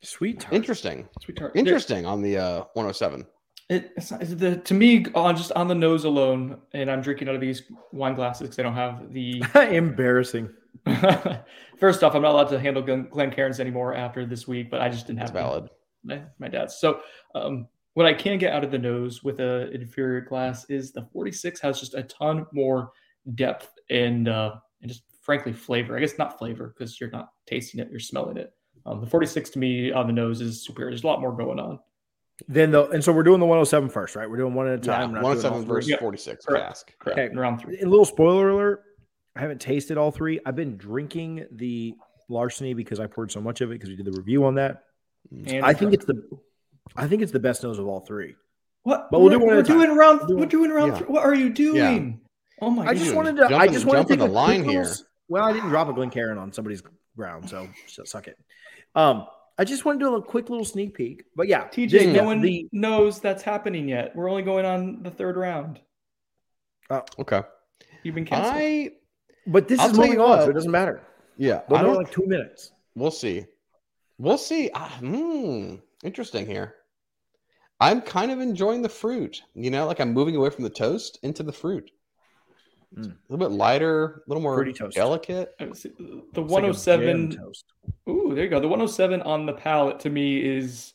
Sweet. tart. interesting. Sweet tart. Interesting on the uh 107. It, it's not, the to me on just on the nose alone, and I'm drinking out of these wine glasses because I don't have the. Embarrassing. First off, I'm not allowed to handle Glen, Glen Cairns anymore after this week, but I just didn't have them. valid. my, my dad's. So um, what I can get out of the nose with a inferior glass is the 46 has just a ton more depth and uh, and just frankly flavor. I guess not flavor because you're not tasting it, you're smelling it. Um, the 46 to me on the nose is superior. There's a lot more going on. Then the and so we're doing the 107 first, right? We're doing one at a time. We're not 107 three. versus Yeah. 46 Correct. Correct. Okay. Round three. A little spoiler alert. I haven't tasted all three. I've been drinking the larceny because I poured so much of it because we did the review on that. And I think it's the I think it's the best nose of all three. what? but we'll do We're- one We're a time. doing round. We're doing- round Yeah. three. What are you doing? Oh my! God! I just wanted to I just wanted to take jumping a the line quick little here. s- Well, I didn't drop a Glencairn on somebody's ground, so, so suck it. Um, I just want to do a quick little sneak peek. But yeah, TJ, this- no one the knows that's happening yet. We're only going on the third round. Oh, Okay. You've been canceled. I but this I'll is moving on, what. so it doesn't matter. yeah, We're I don't like two minutes. We'll see. We'll see. Ah, hmm, interesting here. I'm kind of enjoying the fruit. You know, like I'm moving away from the toast into the fruit. It's Mm. A little bit lighter, a little more Fruity toast. delicate. The It's like 107. toast. Ooh, there you go. The 107 on the palate to me is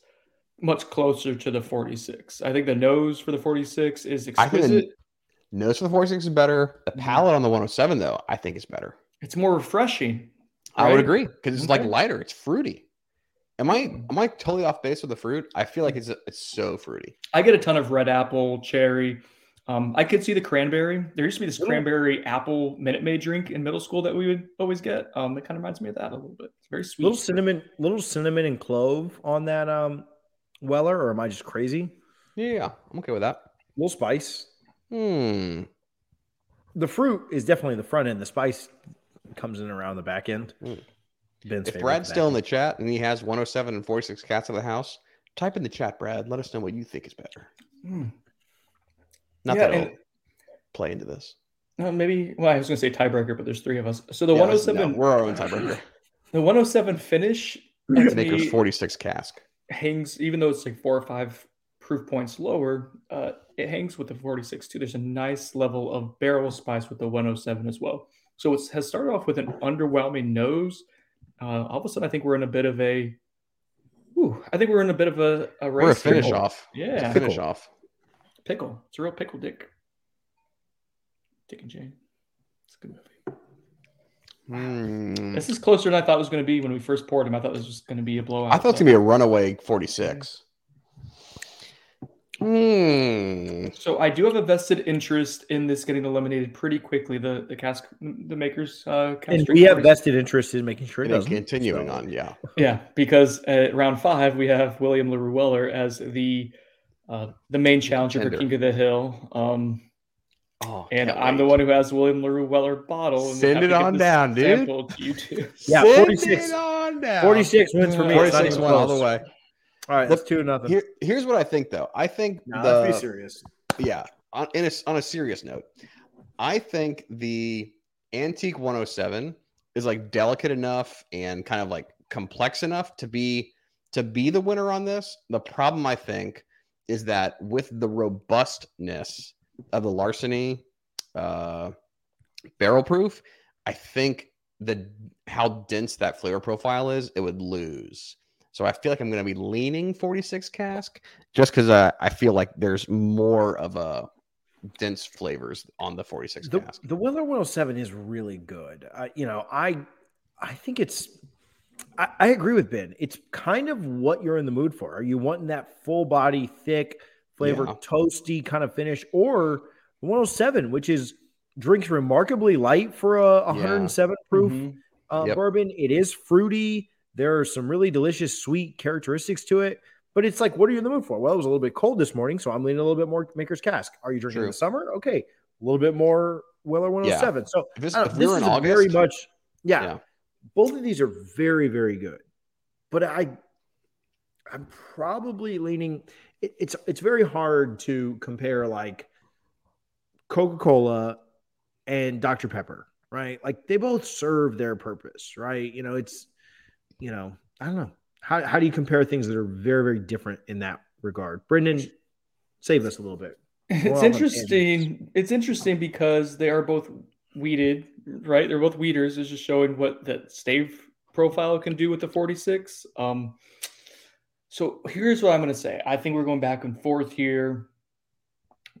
much closer to the 46. I think the nose for the 46 is I think the- exquisite. Nose for the 46 is better. The Mhm. palate on the 107, though, I think is better. It's more refreshing. I would agree because it's like lighter. It's fruity. Am I am I totally off base with the fruit? I feel like it's it's so fruity. I get a ton of red apple, cherry. Um, I could see the cranberry. There used to be this Ooh. cranberry apple Minute Maid drink in middle school that we would always get. Um, it kind of reminds me of that a little bit. It's very sweet. Little cinnamon, little cinnamon and clove on that um Weller, or am I just crazy? Yeah, yeah, I'm okay with that. little spice. Hmm. The fruit is definitely the front end. The spice comes in around the back end. Mm. Ben's If Brad's still in the chat and he has 107 and 46 cats in the house, type in the chat, Brad. Let us know what you think is better. Mm. Not Yeah, that it'll play into this. Uh, maybe. Well, I was going to say tiebreaker, but there's three of us. So the Yeah, 107. no, we're our own tiebreaker. The 107 finish Maker's me 46 cask. hangs, even though it's like four or five proof points lower, uh, it hangs with the 46 too. There's a nice level of barrel spice with the 107 as well. So it has started off with an underwhelming nose. Uh, all of a sudden, I think we're in a bit of a. Ooh, I think we're in a bit of a, a race. We're a finish off. Yeah, finish off. Pickle. It's a real pickle, Dick. Dick and Jane. It's a good movie. Hmm. This is closer than I thought it was going to be when we first poured him. I thought this was going to be a blowout. I thought it was gonna be a runaway 46. Hmm. So I do have a vested interest in this getting eliminated pretty quickly. The the cask the makers uh cask And we have vested interest in making sure it And then doesn't. continuing so- on, yeah. yeah because at round five we have William Larue Weller as the uh the main challenger for King of the Hill. Um Oh, and I'm the one who has William Larue Weller bottle. and Send it on down, dude. to you too. Yeah, Send 46. it on down. 46 wins for me. 46 wins all the way. All right, Look, that's two to nothing. Here, here's what I think, though. I think no, the let's be serious. yeah. On in a, on a serious note, I think the antique 107 is like delicate enough and kind of like complex enough to be to be the winner on this. The problem I think is that with the robustness of the larceny uh, barrel proof, I think the how dense that flavor profile is, it would lose. So I feel like I'm going to be leaning 46 cask just because uh, I feel like there's more of a dense flavors on the 46 The, cask. the Weller 107 is really good. Uh, you know, I I think it's I, I agree with Ben. It's kind of what you're in the mood for. Are you wanting that full body, thick flavor, Yeah. toasty kind of finish, or 107, which is drinks remarkably light for a 107 proof Mhm. uh, Yep. bourbon. It is fruity. There are some really delicious sweet characteristics to it. But it's like, what are you in the mood for? Well, it was a little bit cold this morning, so I'm leaning a little bit more Maker's Cask. Are you drinking in the summer? Okay, a little bit more Weller 107. So If, this, I don't if we this in is August, very much, yeah, yeah. Both of these are very, very good. But I, I'm probably leaning. It, it's it's very hard to compare like Coca Cola and Dr Pepper, right? Like they both serve their purpose, right? You know, it's you know, I don't know how how do you compare things that are very, very different in that regard? Brendan, save us a little bit. It's Well, I'm interesting. It's interesting because they are both wheated, right? They're both wheaters. It's just showing what that stave profile can do with the 46. Um, so here's what I'm going to say. I think we're going back and forth here.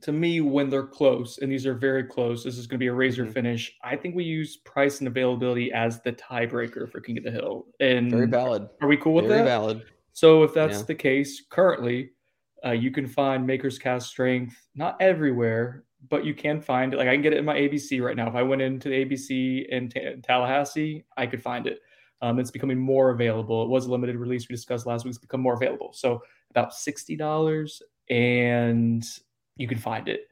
To me, when they're close, and these are very close, this is going to be a razor Mhm. finish. I think we use price and availability as the tiebreaker for King of the Hill. And Very valid. are we cool with Very that? Very valid. So if that's Yeah. the case, currently, uh, you can find Maker's Cask Strength not everywhere, but you can find it. Like I can get it in my ABC right now. If I went into the ABC in, in Tallahassee, I could find it. Um, it's becoming more available. It was a limited release we discussed last week. It's become more available. So about sixty dollars, and you can find it.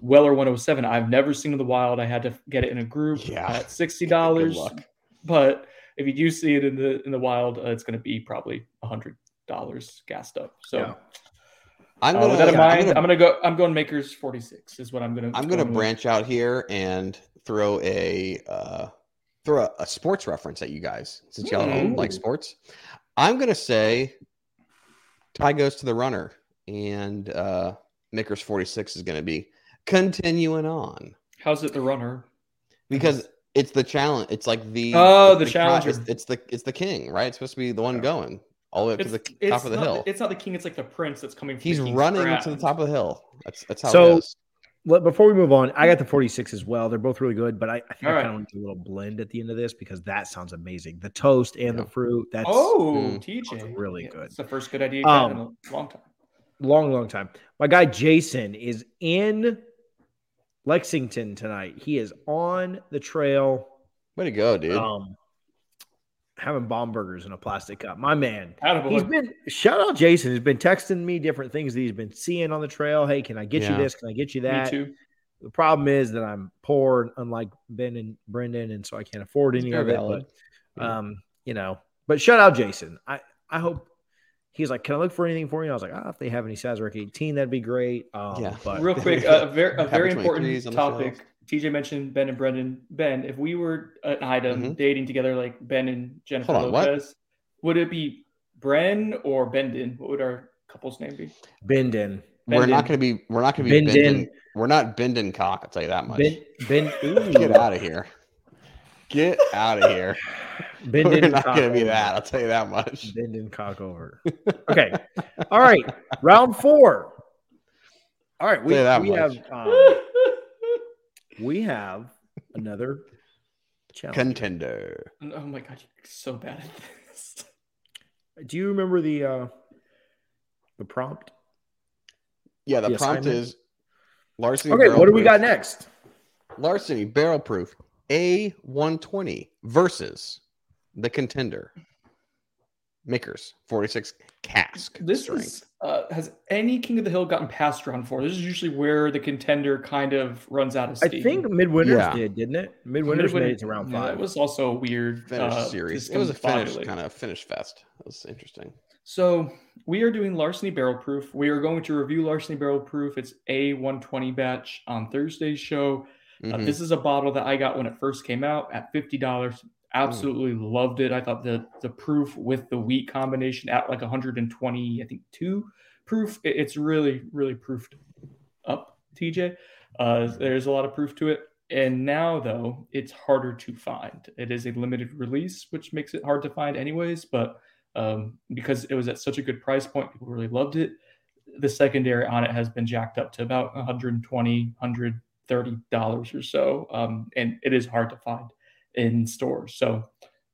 Weller 107. I've never seen in the wild. I had to get it in a group Yeah. at sixty dollars. But if you do see it in the in the wild, uh, it's going to be probably a hundred dollars gassed up. So Yeah. I'm uh, gonna, with that in yeah, mind, I'm I'm gonna, gonna, go. I'm going Makers 46 is what I'm gonna. I'm gonna going with. branch out here and throw a uh, throw a, a sports reference at you guys since y'all don't like sports. I'm gonna say tie goes to the runner, and uh, Makers 46 is gonna be continuing on How's it the runner? because it's the challenge. It's like the Oh, it's the challenge. It's, it's the it's the king, right? It's supposed to be the one going all the way up It's, to the top of the not, hill. It's not the king. It's like the prince that's coming. From He's the running crown. to the top of the hill. That's that's how So- it is. Let- Before we move on, I got the 46 as well. They're both really good, but I, I think All I right. kind of want to do a little blend at the end of this because that sounds amazing. The toast and Yeah. the fruit. That's Oh, Mm. TJ, really Yeah, good. It's the first good idea you've in Um, a long time. long, long time. My guy Jason is in Lexington tonight. He is on the trail, Way to go, dude. um, having bomb burgers in a plastic cup. My man. Attaboy. He's been shout out Jason. He's been texting me different things that he's been seeing on the trail. Hey, can I get you this? Can I get you Me that? too. The problem is that I'm poor, unlike Ben and Brendan, and so I can't afford any of it. But Yeah. um, you know, but shout out Jason. I I hope he's like, can I look for anything for you? I was like, ah, if they have any Sazerac 18, that'd be great. Um, Yeah. but Real quick, uh, a very, a very important on the topic. TJ mentioned Ben and Brendan. Ben, if we were an item Mhm. dating together like Ben and Jennifer Hold on, what? Lopez, would it be Bren or Bendon? What would our couple's name be? Bendin, we're not going to be. We're not going to be Bending. bending. We're not bending cock. I'll tell you that much. Ben, Ben, Get out of here. Get out of here. Bendin we're not cock going to be over. that. I'll tell you that much. Bendin cock over. Okay, all right, round four. All right, we, we much. have um, we have another challenge. Contender. oh my god, you're so bad at this. Do you remember the uh the prompt? Yeah, the The prompt assignment? is larceny. Okay, what do we proof. got next? Larceny barrel proof A120 versus the contender. Makers 46 cask. This strength. is uh, has any King of the Hill gotten past round four? This is usually where the contender kind of runs out of steam. I think Midwinters Yeah. did, didn't it? Midwinters made it to round Yeah, five. That was also a weird finish uh, series. It was a finish kind of finish fest. It was interesting. So we are doing Larceny Barrel Proof. We are going to review Larceny Barrel Proof. It's a 120 batch on Thursday's show. Uh, Mhm. this is a bottle that I got when it first came out at fifty dollars. Absolutely loved it. I thought the the proof with the wheat combination at like 120, I think two proof. it- it's really really proofed up. TJ, uh, there's a lot of proof to it. And now though, it's harder to find. It is a limited release, which makes it hard to find anyways. But um, because it was at such a good price point, people really loved it. the secondary on it has been jacked up to about 120 130 dollars or so um, and it is hard to find in stores so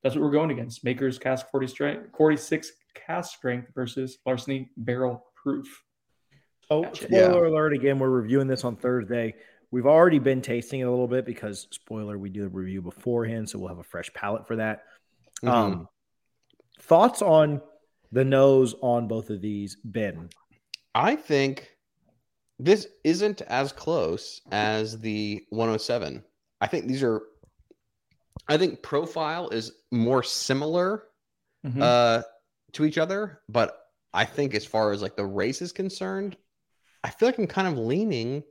that's what we're going against makers cask 40 strength 46 cask strength versus larceny barrel proof Oh, Gotcha. spoiler alert again, we're reviewing this on Thursday. We've already been tasting it a little bit because spoiler, we do the review beforehand, so we'll have a fresh palate for that. Mhm. Um thoughts on the nose on both of these, Ben? I think this isn't as close as the 107. I think these are. I think profile is more similar Mhm. uh, to each other, but I think as far as like the race is concerned, I feel like I'm kind of leaning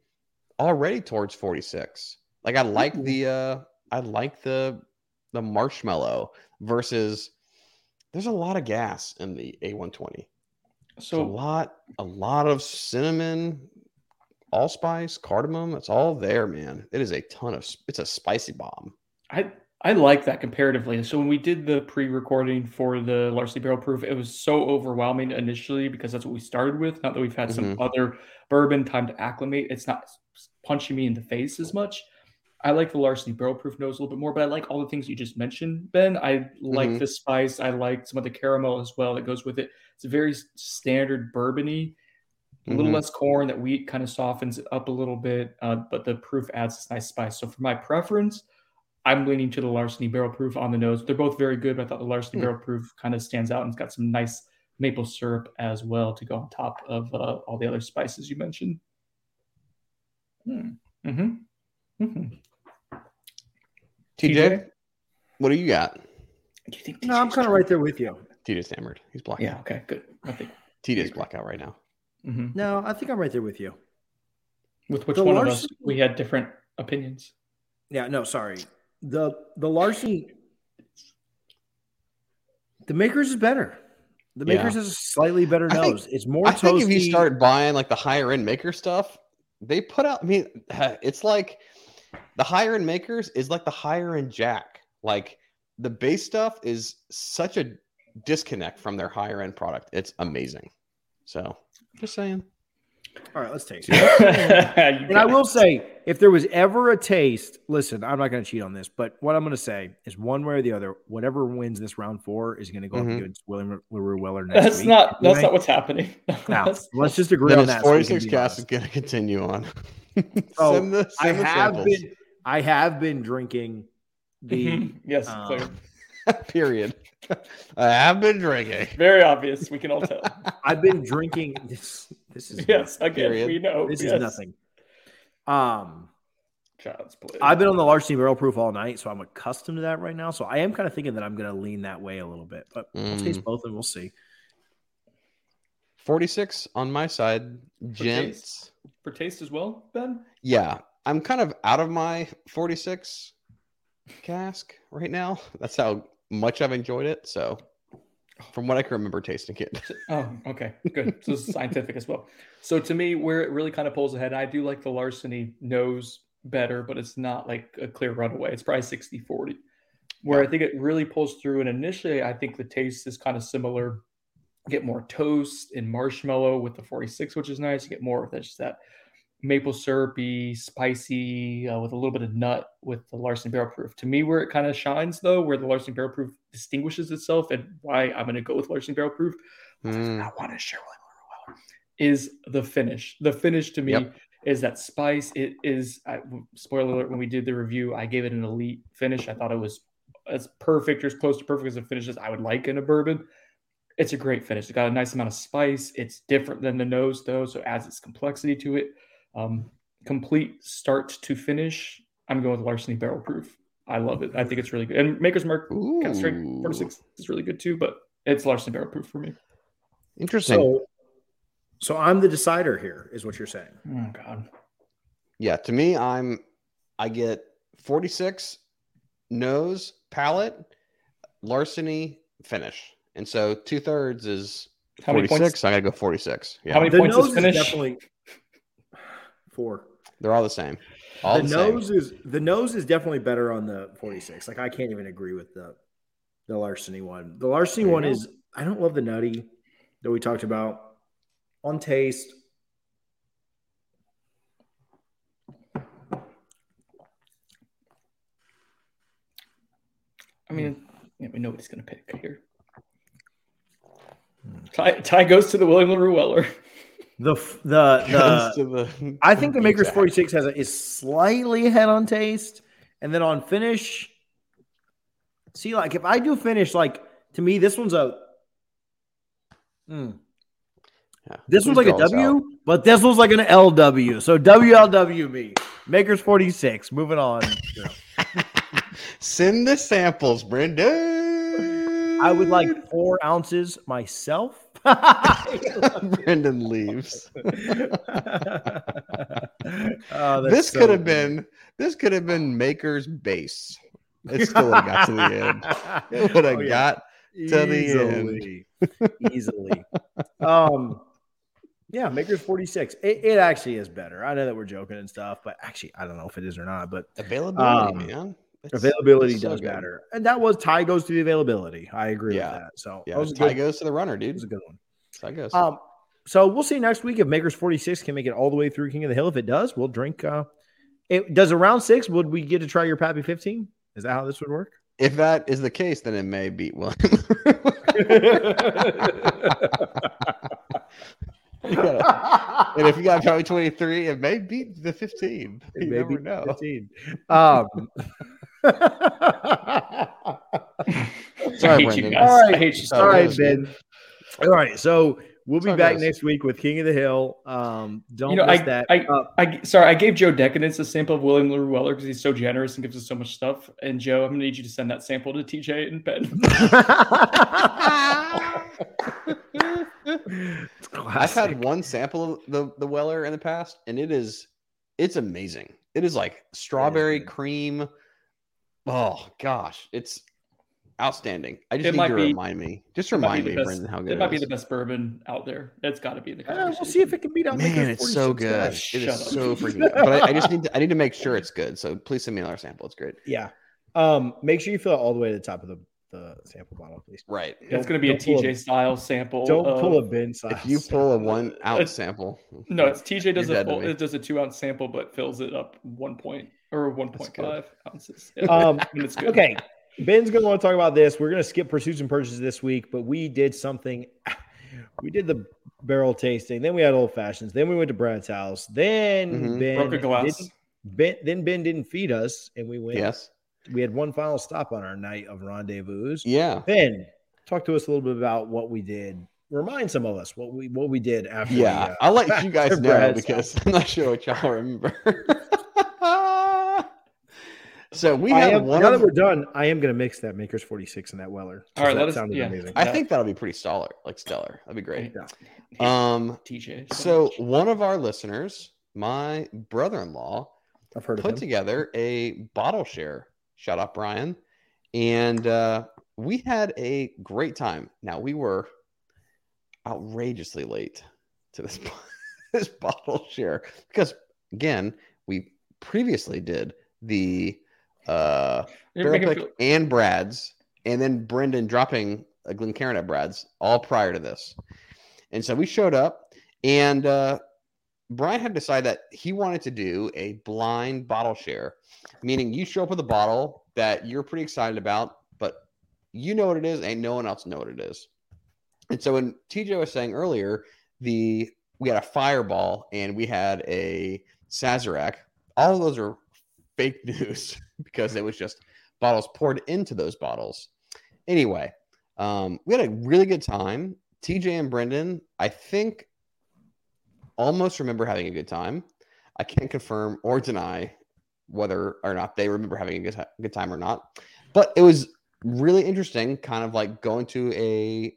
already towards 46. Like I like the uh I like the the marshmallow versus there's a lot of gas in the A120. So a lot, a lot of cinnamon, allspice, cardamom. It's all there, man. It is a ton of. It's a spicy bomb. I I like that comparatively. So when we did the pre-recording for the Larceny Barrel Proof, it was so overwhelming initially because that's what we started with. Not that we've had some other bourbon time to acclimate. It's not punching me in the face as much. I like the Larceny Barrel Proof nose a little bit more, but I like all the things you just mentioned, Ben. I like Mhm. the spice. I like some of the caramel as well that goes with it. It's a very standard bourbony, a little Mhm. less corn. That wheat kind of softens it up a little bit, uh, but the proof adds this nice spice. So for my preference, I'm leaning to the Larceny Barrel Proof on the nose. They're both very good, but I thought the Larceny Hmm. Barrel Proof kind of stands out and it's got some nice maple syrup as well to go on top of uh, all the other spices you mentioned. Hmm. Mm-hmm. Mm-hmm. TJ, what do you got? Do you think? No, I'm kind of right there with you. TJ's hammered. He's blackout. Yeah. Okay. Good. I think. TJ's blackout right now. mhm. No, I think I'm right there with you. With which The one of us we had different opinions. Yeah, no, sorry. The the Larceny the Makers is better. The Yeah. Makers has a slightly better I think- nose. it's more I think if you start buying like the higher end maker stuff, they put out. I mean, it's like the higher end makers is like the higher end Jack. Like the base stuff is such a disconnect from their higher end product. It's amazing. So just saying. All right, let's taste it. And I will say, if there was ever a taste, listen, I'm not going to cheat on this, but what I'm going to say is one way or the other, whatever wins this round four is going to go up Mhm. against William Leroy Weller next That's week. not. That's anyway. not what's happening. Now, let's just agree Then on that. so we can 46 be cask is going to continue on. So, send the, I send the have samples. been, I have been drinking the. Mhm. yes, um, clear. Period. I have been drinking. Very obvious. We can all tell. I've been drinking this. This is yes, again, Period. we know. This yes. is nothing. Um, Child's play. I've been on the Larceny Barrel Proof all night, so I'm accustomed to that right now. So I am kind of thinking that I'm going to lean that way a little bit, but I'll Mm. taste both and we'll see. 46 on my side. Gents. for taste as well, Ben. Yeah, I'm kind of out of my 46 cask right now. That's how much I've enjoyed it. So, from what I can remember tasting it, Oh, okay, good. So this is scientific as well. So to me, where it really kind of pulls ahead, I do like the Larceny nose better, but it's not like a clear runaway. It's probably 60 40. Where I think it really pulls through. And initially, I think the taste is kind of similar. Get more toast and marshmallow with the 46, which is nice. You get more of that, just that maple syrupy, spicy, uh, with a little bit of nut with the Larceny Barrel Proof. To me, where it kind of shines, though, where the Larceny Barrel Proof distinguishes itself and why I'm going to go with Larceny Barrel Proof, Mm, I want to share William Weller, is the finish. The finish to me Yep. is that spice. It is, I, spoiler alert, when we did the review, I gave it an elite finish. I thought it was as perfect or as close to perfect as a finish as I would like in a bourbon. It's a great finish. It's got a nice amount of spice. It's different than the nose, though, so it adds its complexity to it. Um, complete start to finish. I'm going with Larceny Barrel Proof. I love it. I think it's really good. And Maker's Mark kind of straight Ooh. 46 is really good too, but it's Larceny Barrel Proof for me. interesting. So, so I'm the decider here, is what you're saying. Oh God. yeah, to me, I'm I get 46 nose palate, larceny finish, and so two thirds is How many 46. I gotta go 46. Yeah, How many The points nose is is finish? definitely Four. They're all the same. All the, the same. nose is the nose is definitely better on the 46. Like I can't even agree with the the larceny one. The larceny one know. is I don't love the nutty that we talked about on taste. I mean, yeah, we know what he's going to pick here. Hmm. Ty, Ty goes to the William LaRue Weller. The the the the- I think the Makers Exact. 46 has a, is slightly ahead on taste, and then on finish. See, like if I do finish, like to me, this one's a. Hmm. Yeah. This one's like a W, out? but this one's like an LW. So WLW me. Makers 46. Moving on. Send the samples, Brendan. I would like four ounces myself. Brendan leaves. Oh, This so could have been this could have been Maker's base. It still would have got to the end. It would have Oh, yeah. got to the end. easily, easily. Um, yeah, Makers 46. It, it actually is better. I know that we're joking and stuff, but actually, I don't know if it is or not. But availability, Um, man. It's- availability it's so does good. matter, and that was tie goes to the availability. I agree Yeah. with that. So Yeah, that was a tie good, goes to the runner, dude. It's a good one. Tie goes. Um, so we'll see next week if Makers 46 can make it all the way through King of the Hill. If it does, we'll drink. Uh, it does a round six. Would we get to try your Pappy 15? Is that how this would work? if that is the case, then it may beat William. Gotta- and if you got probably 23, it may beat the 15. You may never know. 15. Um, Sorry, I hate you Brendan. guys. All right. I hate you so all Sorry, right. Ben. All right, so we'll be Sorry, back next week with King of the Hill. Um, don't You know, miss I, that. I, Uh, I, sorry, I gave Joe Decadence a sample of William LaRue Weller because he's so generous and gives us so much stuff. And Joe, I'm gonna need you to send that sample to TJ and Ben. I've had one sample of the, the Weller in the past, and it is it's amazing. It is like strawberry good. cream. Oh gosh, it's outstanding. I just It need might to be- remind me. Just remind me, best- Brendan, how good it might be the best bourbon out there. It's got to be the Uh, conversation. we'll see if it can beat out. Man, it's so good. guys. It is up. so freaking good. But I, I just need to I need to make sure it's good. So please send me another sample. It's great. Yeah. Um, make sure you fill it all the way to the top of the, the sample bottle, please. Right. It's gonna be a Don't a- TJ style sample. Don't of- pull a bin size. If you pull a one ounce sample, No, it's TJ does a full, it does a two ounce sample, but fills it up one point or one point five ounces. Yeah. Um, And it's good. Okay. Ben's going to want to talk about this. We're going to skip pursuits and purchases this week, but we did something. We did the barrel tasting. Then we had old fashions. Then we went to Brad's house. Then Mhm. Ben Broke a glass. didn't- Ben, then Ben didn't feed us, and we went. yes, We had one final stop on our night of rendezvous. yeah, Ben, talk to us a little bit about what we did. Remind some of us what we what we did after. we, yeah. uh, I'll let you guys know Brad's because I'm not sure what y'all remember. So we I have am, one. now Of, that we're done, I am going to mix that Makers 46 and that Weller. All right, that let us- sounded yeah. amazing. I think that'll be pretty stellar, like stellar. That'd be great. Yeah. Um, TJ. so much. one of our listeners, my brother-in-law, I've heard put him. together a bottle share. Shout out Brian, and uh, we had a great time. Now we were outrageously late to this this bottle share because again we previously did the uh You're barrel making me pick feel- and Brad's, and then Brendan dropping a Glencairn at Brad's all prior to this. And so we showed up, and uh, Brian had decided that he wanted to do a blind bottle share, meaning you show up with a bottle that you're pretty excited about, but you know what it is, and no one else know what it is. And so when TJ was saying earlier, the we had a fireball and we had a Sazerac. All of those are fake news because it was just bottles poured into those bottles. Anyway, um, we had a really good time. TJ and Brendan, I think, almost remember having a good time. I can't confirm or deny whether or not they remember having a good, good time or not. But it was really interesting, kind of like going to a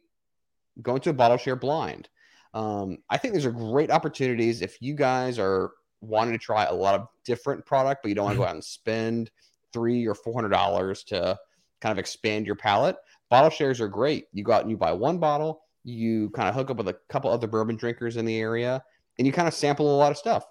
going to a bottle share blind. Um, I think these are great opportunities if you guys are wanting to try a lot of different product, but you don't want to go out and spend three or four hundred dollars to kind of expand your palate. Bottle shares are great. You go out and you buy one bottle, you kind of hook up with a couple other bourbon drinkers in the area, and you kind of sample a lot of stuff.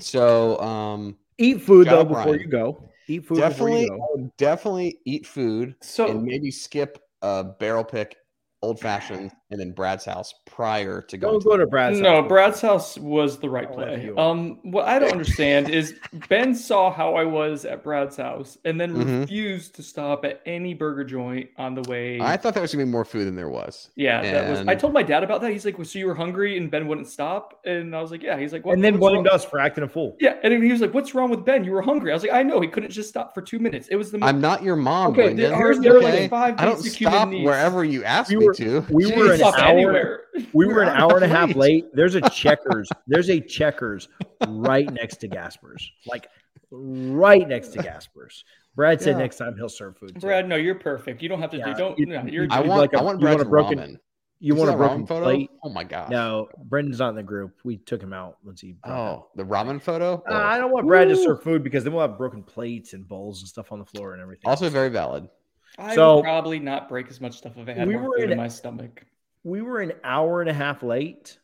So um, Eat food though before Brian. you go. Eat food definitely, before you go. definitely eat food So and maybe skip a barrel pick old fashioned and then Brad's house prior to going. Don't go to Brad's. no, house. Brad's house was the right I'll play. Um, what I don't understand is Ben saw how I was at Brad's house and then Mhm. refused to stop at any burger joint on the way. I thought there was gonna be more food than there was. yeah, that was. I told my dad about that. He's like, well, "So you were hungry?" And Ben wouldn't stop. And I was like, "Yeah." He's like, what, and then blamed us for acting a fool. Yeah, and he was like, "What's wrong with Ben? You were hungry." I was like, "I know." He couldn't just stop for two minutes. It was the. I'm not your mom. Okay, Brendan. there are- there Okay? like, five I don't stop wherever you ask We me were- to. we were didn't an hour- anywhere. We were an hour and a half late. There's a Checkers. There's a Checkers right next to Gasper's, like right next to Gasper's. Brad said Yeah. next time he'll serve food. too. Brad, no, you're perfect. You don't have to Yeah, do. Don't. you- no, you're. I want. like a- I want you want a broken- ramen. you see want a broken photo? plate? Oh my god! No, Brendan's not in the group. We took him out once he. broke out. Oh, the ramen photo. Uh, Oh. I don't want Brad to serve food because then we'll have broken plates and bowls and stuff on the floor and everything. Also very valid. I So- would probably not break as much stuff if I had We more were food in- in my stomach. We were an hour and a half late,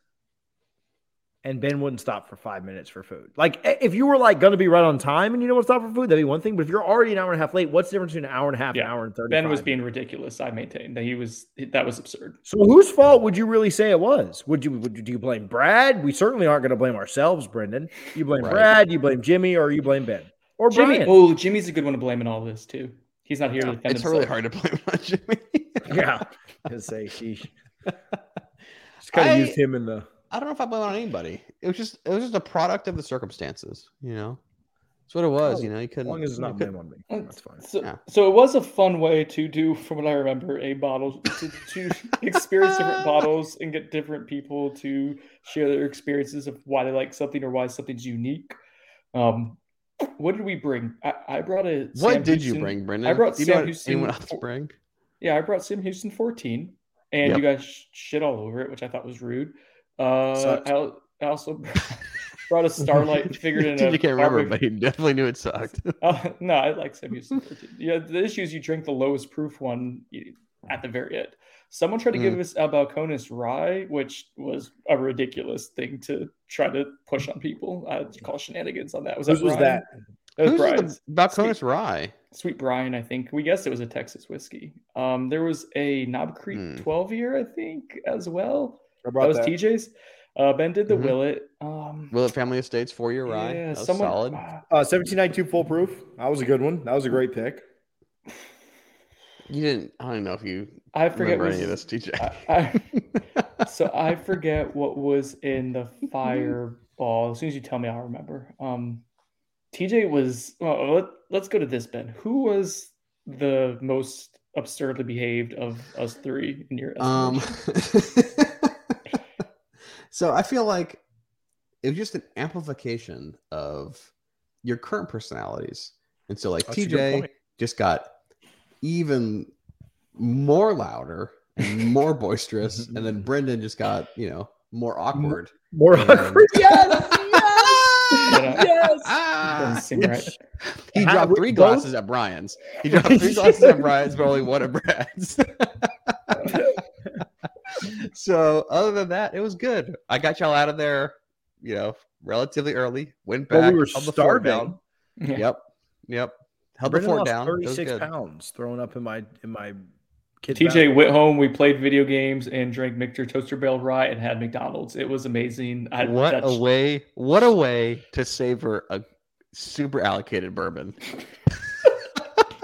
and Ben wouldn't stop for five minutes for food. Like if you were like going to be right on time and you don't want to stop for food, that'd be one thing. But if you're already an hour and a half late, what's the difference between an hour and a half, Yeah. an hour and thirty? Ben was being ridiculous. I maintain that he was. That was absurd. So whose fault would you really say it was? Would you would you, do you blame Brad? We certainly aren't going to blame ourselves, Brendan. You blame Right. Brad, you blame Jimmy, or you blame Ben or Jimmy. Brian. Oh, Jimmy's a good one to blame in all this too. He's not here to defend It's himself. really hard to blame on Jimmy. Yeah, to say sheesh. Just kind I- of used him in the. I don't know if I blame it on anybody. It was just it was just a product of the circumstances. You know, that's what it was. Oh, you know, you couldn't. As long as it's not couldn't- blame on me, that's fine. So, Yeah. so it was a fun way to do, from what I remember, a bottle to, to experience different bottles and get different people to share their experiences of why they like something or why something's unique. Um, what did we bring? I, I brought a. What Sam did you bring, Brendan? I brought Do you know Sam Houston anyone else bring? Yeah, I brought Sam Houston 14, and Yep. you guys shit all over it, which I thought was rude. Uh, I, I also brought a Starlight figured in a. you can't remember, but he definitely knew it sucked. Uh, no, I like Sam Houston 14. Yeah, the issue is you drink the lowest proof one at the very end. Someone tried to Mm. give us a Balcones rye, which was a ridiculous thing to try to push on people. I call shenanigans on that. Was Whose that was Brian? that? It was Who's Brian's. the Balcones Rye? Sweet Brian, I think. We guessed it was a Texas whiskey. Um, there was a Knob Creek Hmm. 12 year, I think, as well. I That was that. TJ's. Uh, ben did the Mhm. Willet. Um, Willet Family Estates four year rye. yeah, That was someone. solid. uh, Uh, 1792 full proof. That was a good one. That was a great pick. You didn't. I don't know if you I forget remember was, any of this, TJ. I, I, so I forget what was in the fireball. As soon as you tell me, I'll remember. Um, TJ was. Well, let, let's go to this, Ben. Who was the most absurdly behaved of us three in your Um, so I feel like it was just an amplification of your current personalities, and so like That's TJ just got even more louder and more boisterous, and then Brendan just got you know more awkward. More And- awkward. Yes. Yeah. yes. Ah! Doesn't right. He How- dropped we three both- glasses at Brian's. He dropped three glasses at Brian's, but only one at Brad's. so other than that, it was good. I got y'all out of there, you know, relatively early. Went back. Well, we were held the starving. Yeah. Yep. Yep. Held Brendan the fort down. 36 pounds thrown up in my in my kid's TJ mouth. went home. We played video games and drank Michter's Toasted Barrel Rye and had McDonald's. It was amazing. I, What that's- a way! What a way to savor a super allocated bourbon.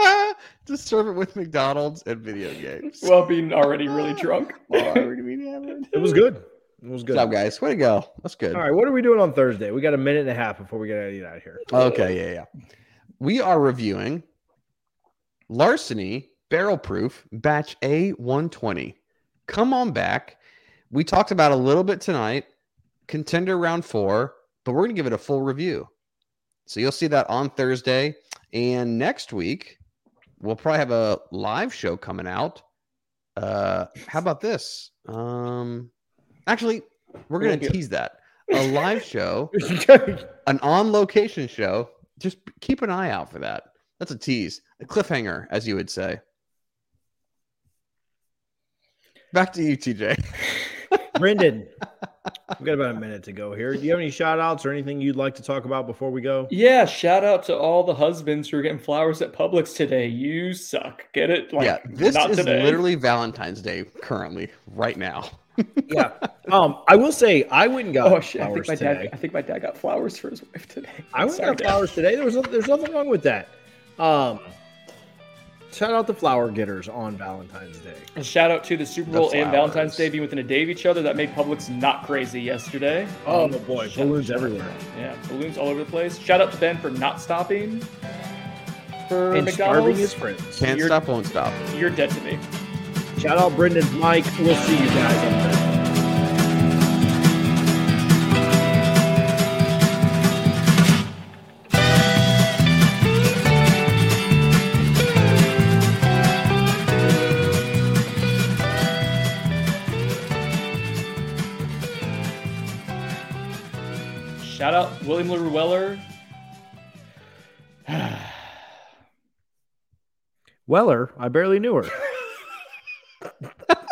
to serve it with McDonald's and video games. Well, being already really drunk. It was good. It was Good good. job, guys. Way to go. That's good. All right, what are we doing on Thursday? We got a minute and a half before we get out of here. Okay, yeah, yeah. We are reviewing Larceny Barrel Proof Batch A120. Come on back. We talked about a little bit tonight, contender round four, but we're going to give it a full review. So you'll see that on Thursday. And next week, we'll probably have a live show coming out. Uh, how about this? Um, actually, we're going to tease that. A live show an on location show. Just keep an eye out for that. That's a tease, a cliffhanger, as you would say. Back to you, TJ. Brendan, we've got about a minute to go here. Do you have any shout outs or anything you'd like to talk about before we go? Yeah, shout out to all the husbands who are getting flowers at Publix today. You suck. Get it? Like, yeah, this not is today. literally Valentine's Day currently, right now. Yeah. Um, I will say I went and got Oh shit! I think flowers my today. dad. I think my dad got flowers for his wife today. I went and got Dad. flowers today. There was no, there's nothing wrong with that. Um, shout out the flower getters on Valentine's Day. And shout out to the Super The Bowl and Valentine's. Day being within a day of each other. That made Publix not crazy yesterday. Oh Um, boy, shout- balloons shout everywhere. Yeah, balloons all over the place. Shout out to Ben for not stopping for And starving McDonald's. his friends. Can't You're- stop, won't stop. You're dead to me. Shout out Brendan's mic. We'll see you guys William Larue Weller. Weller, I barely knew her.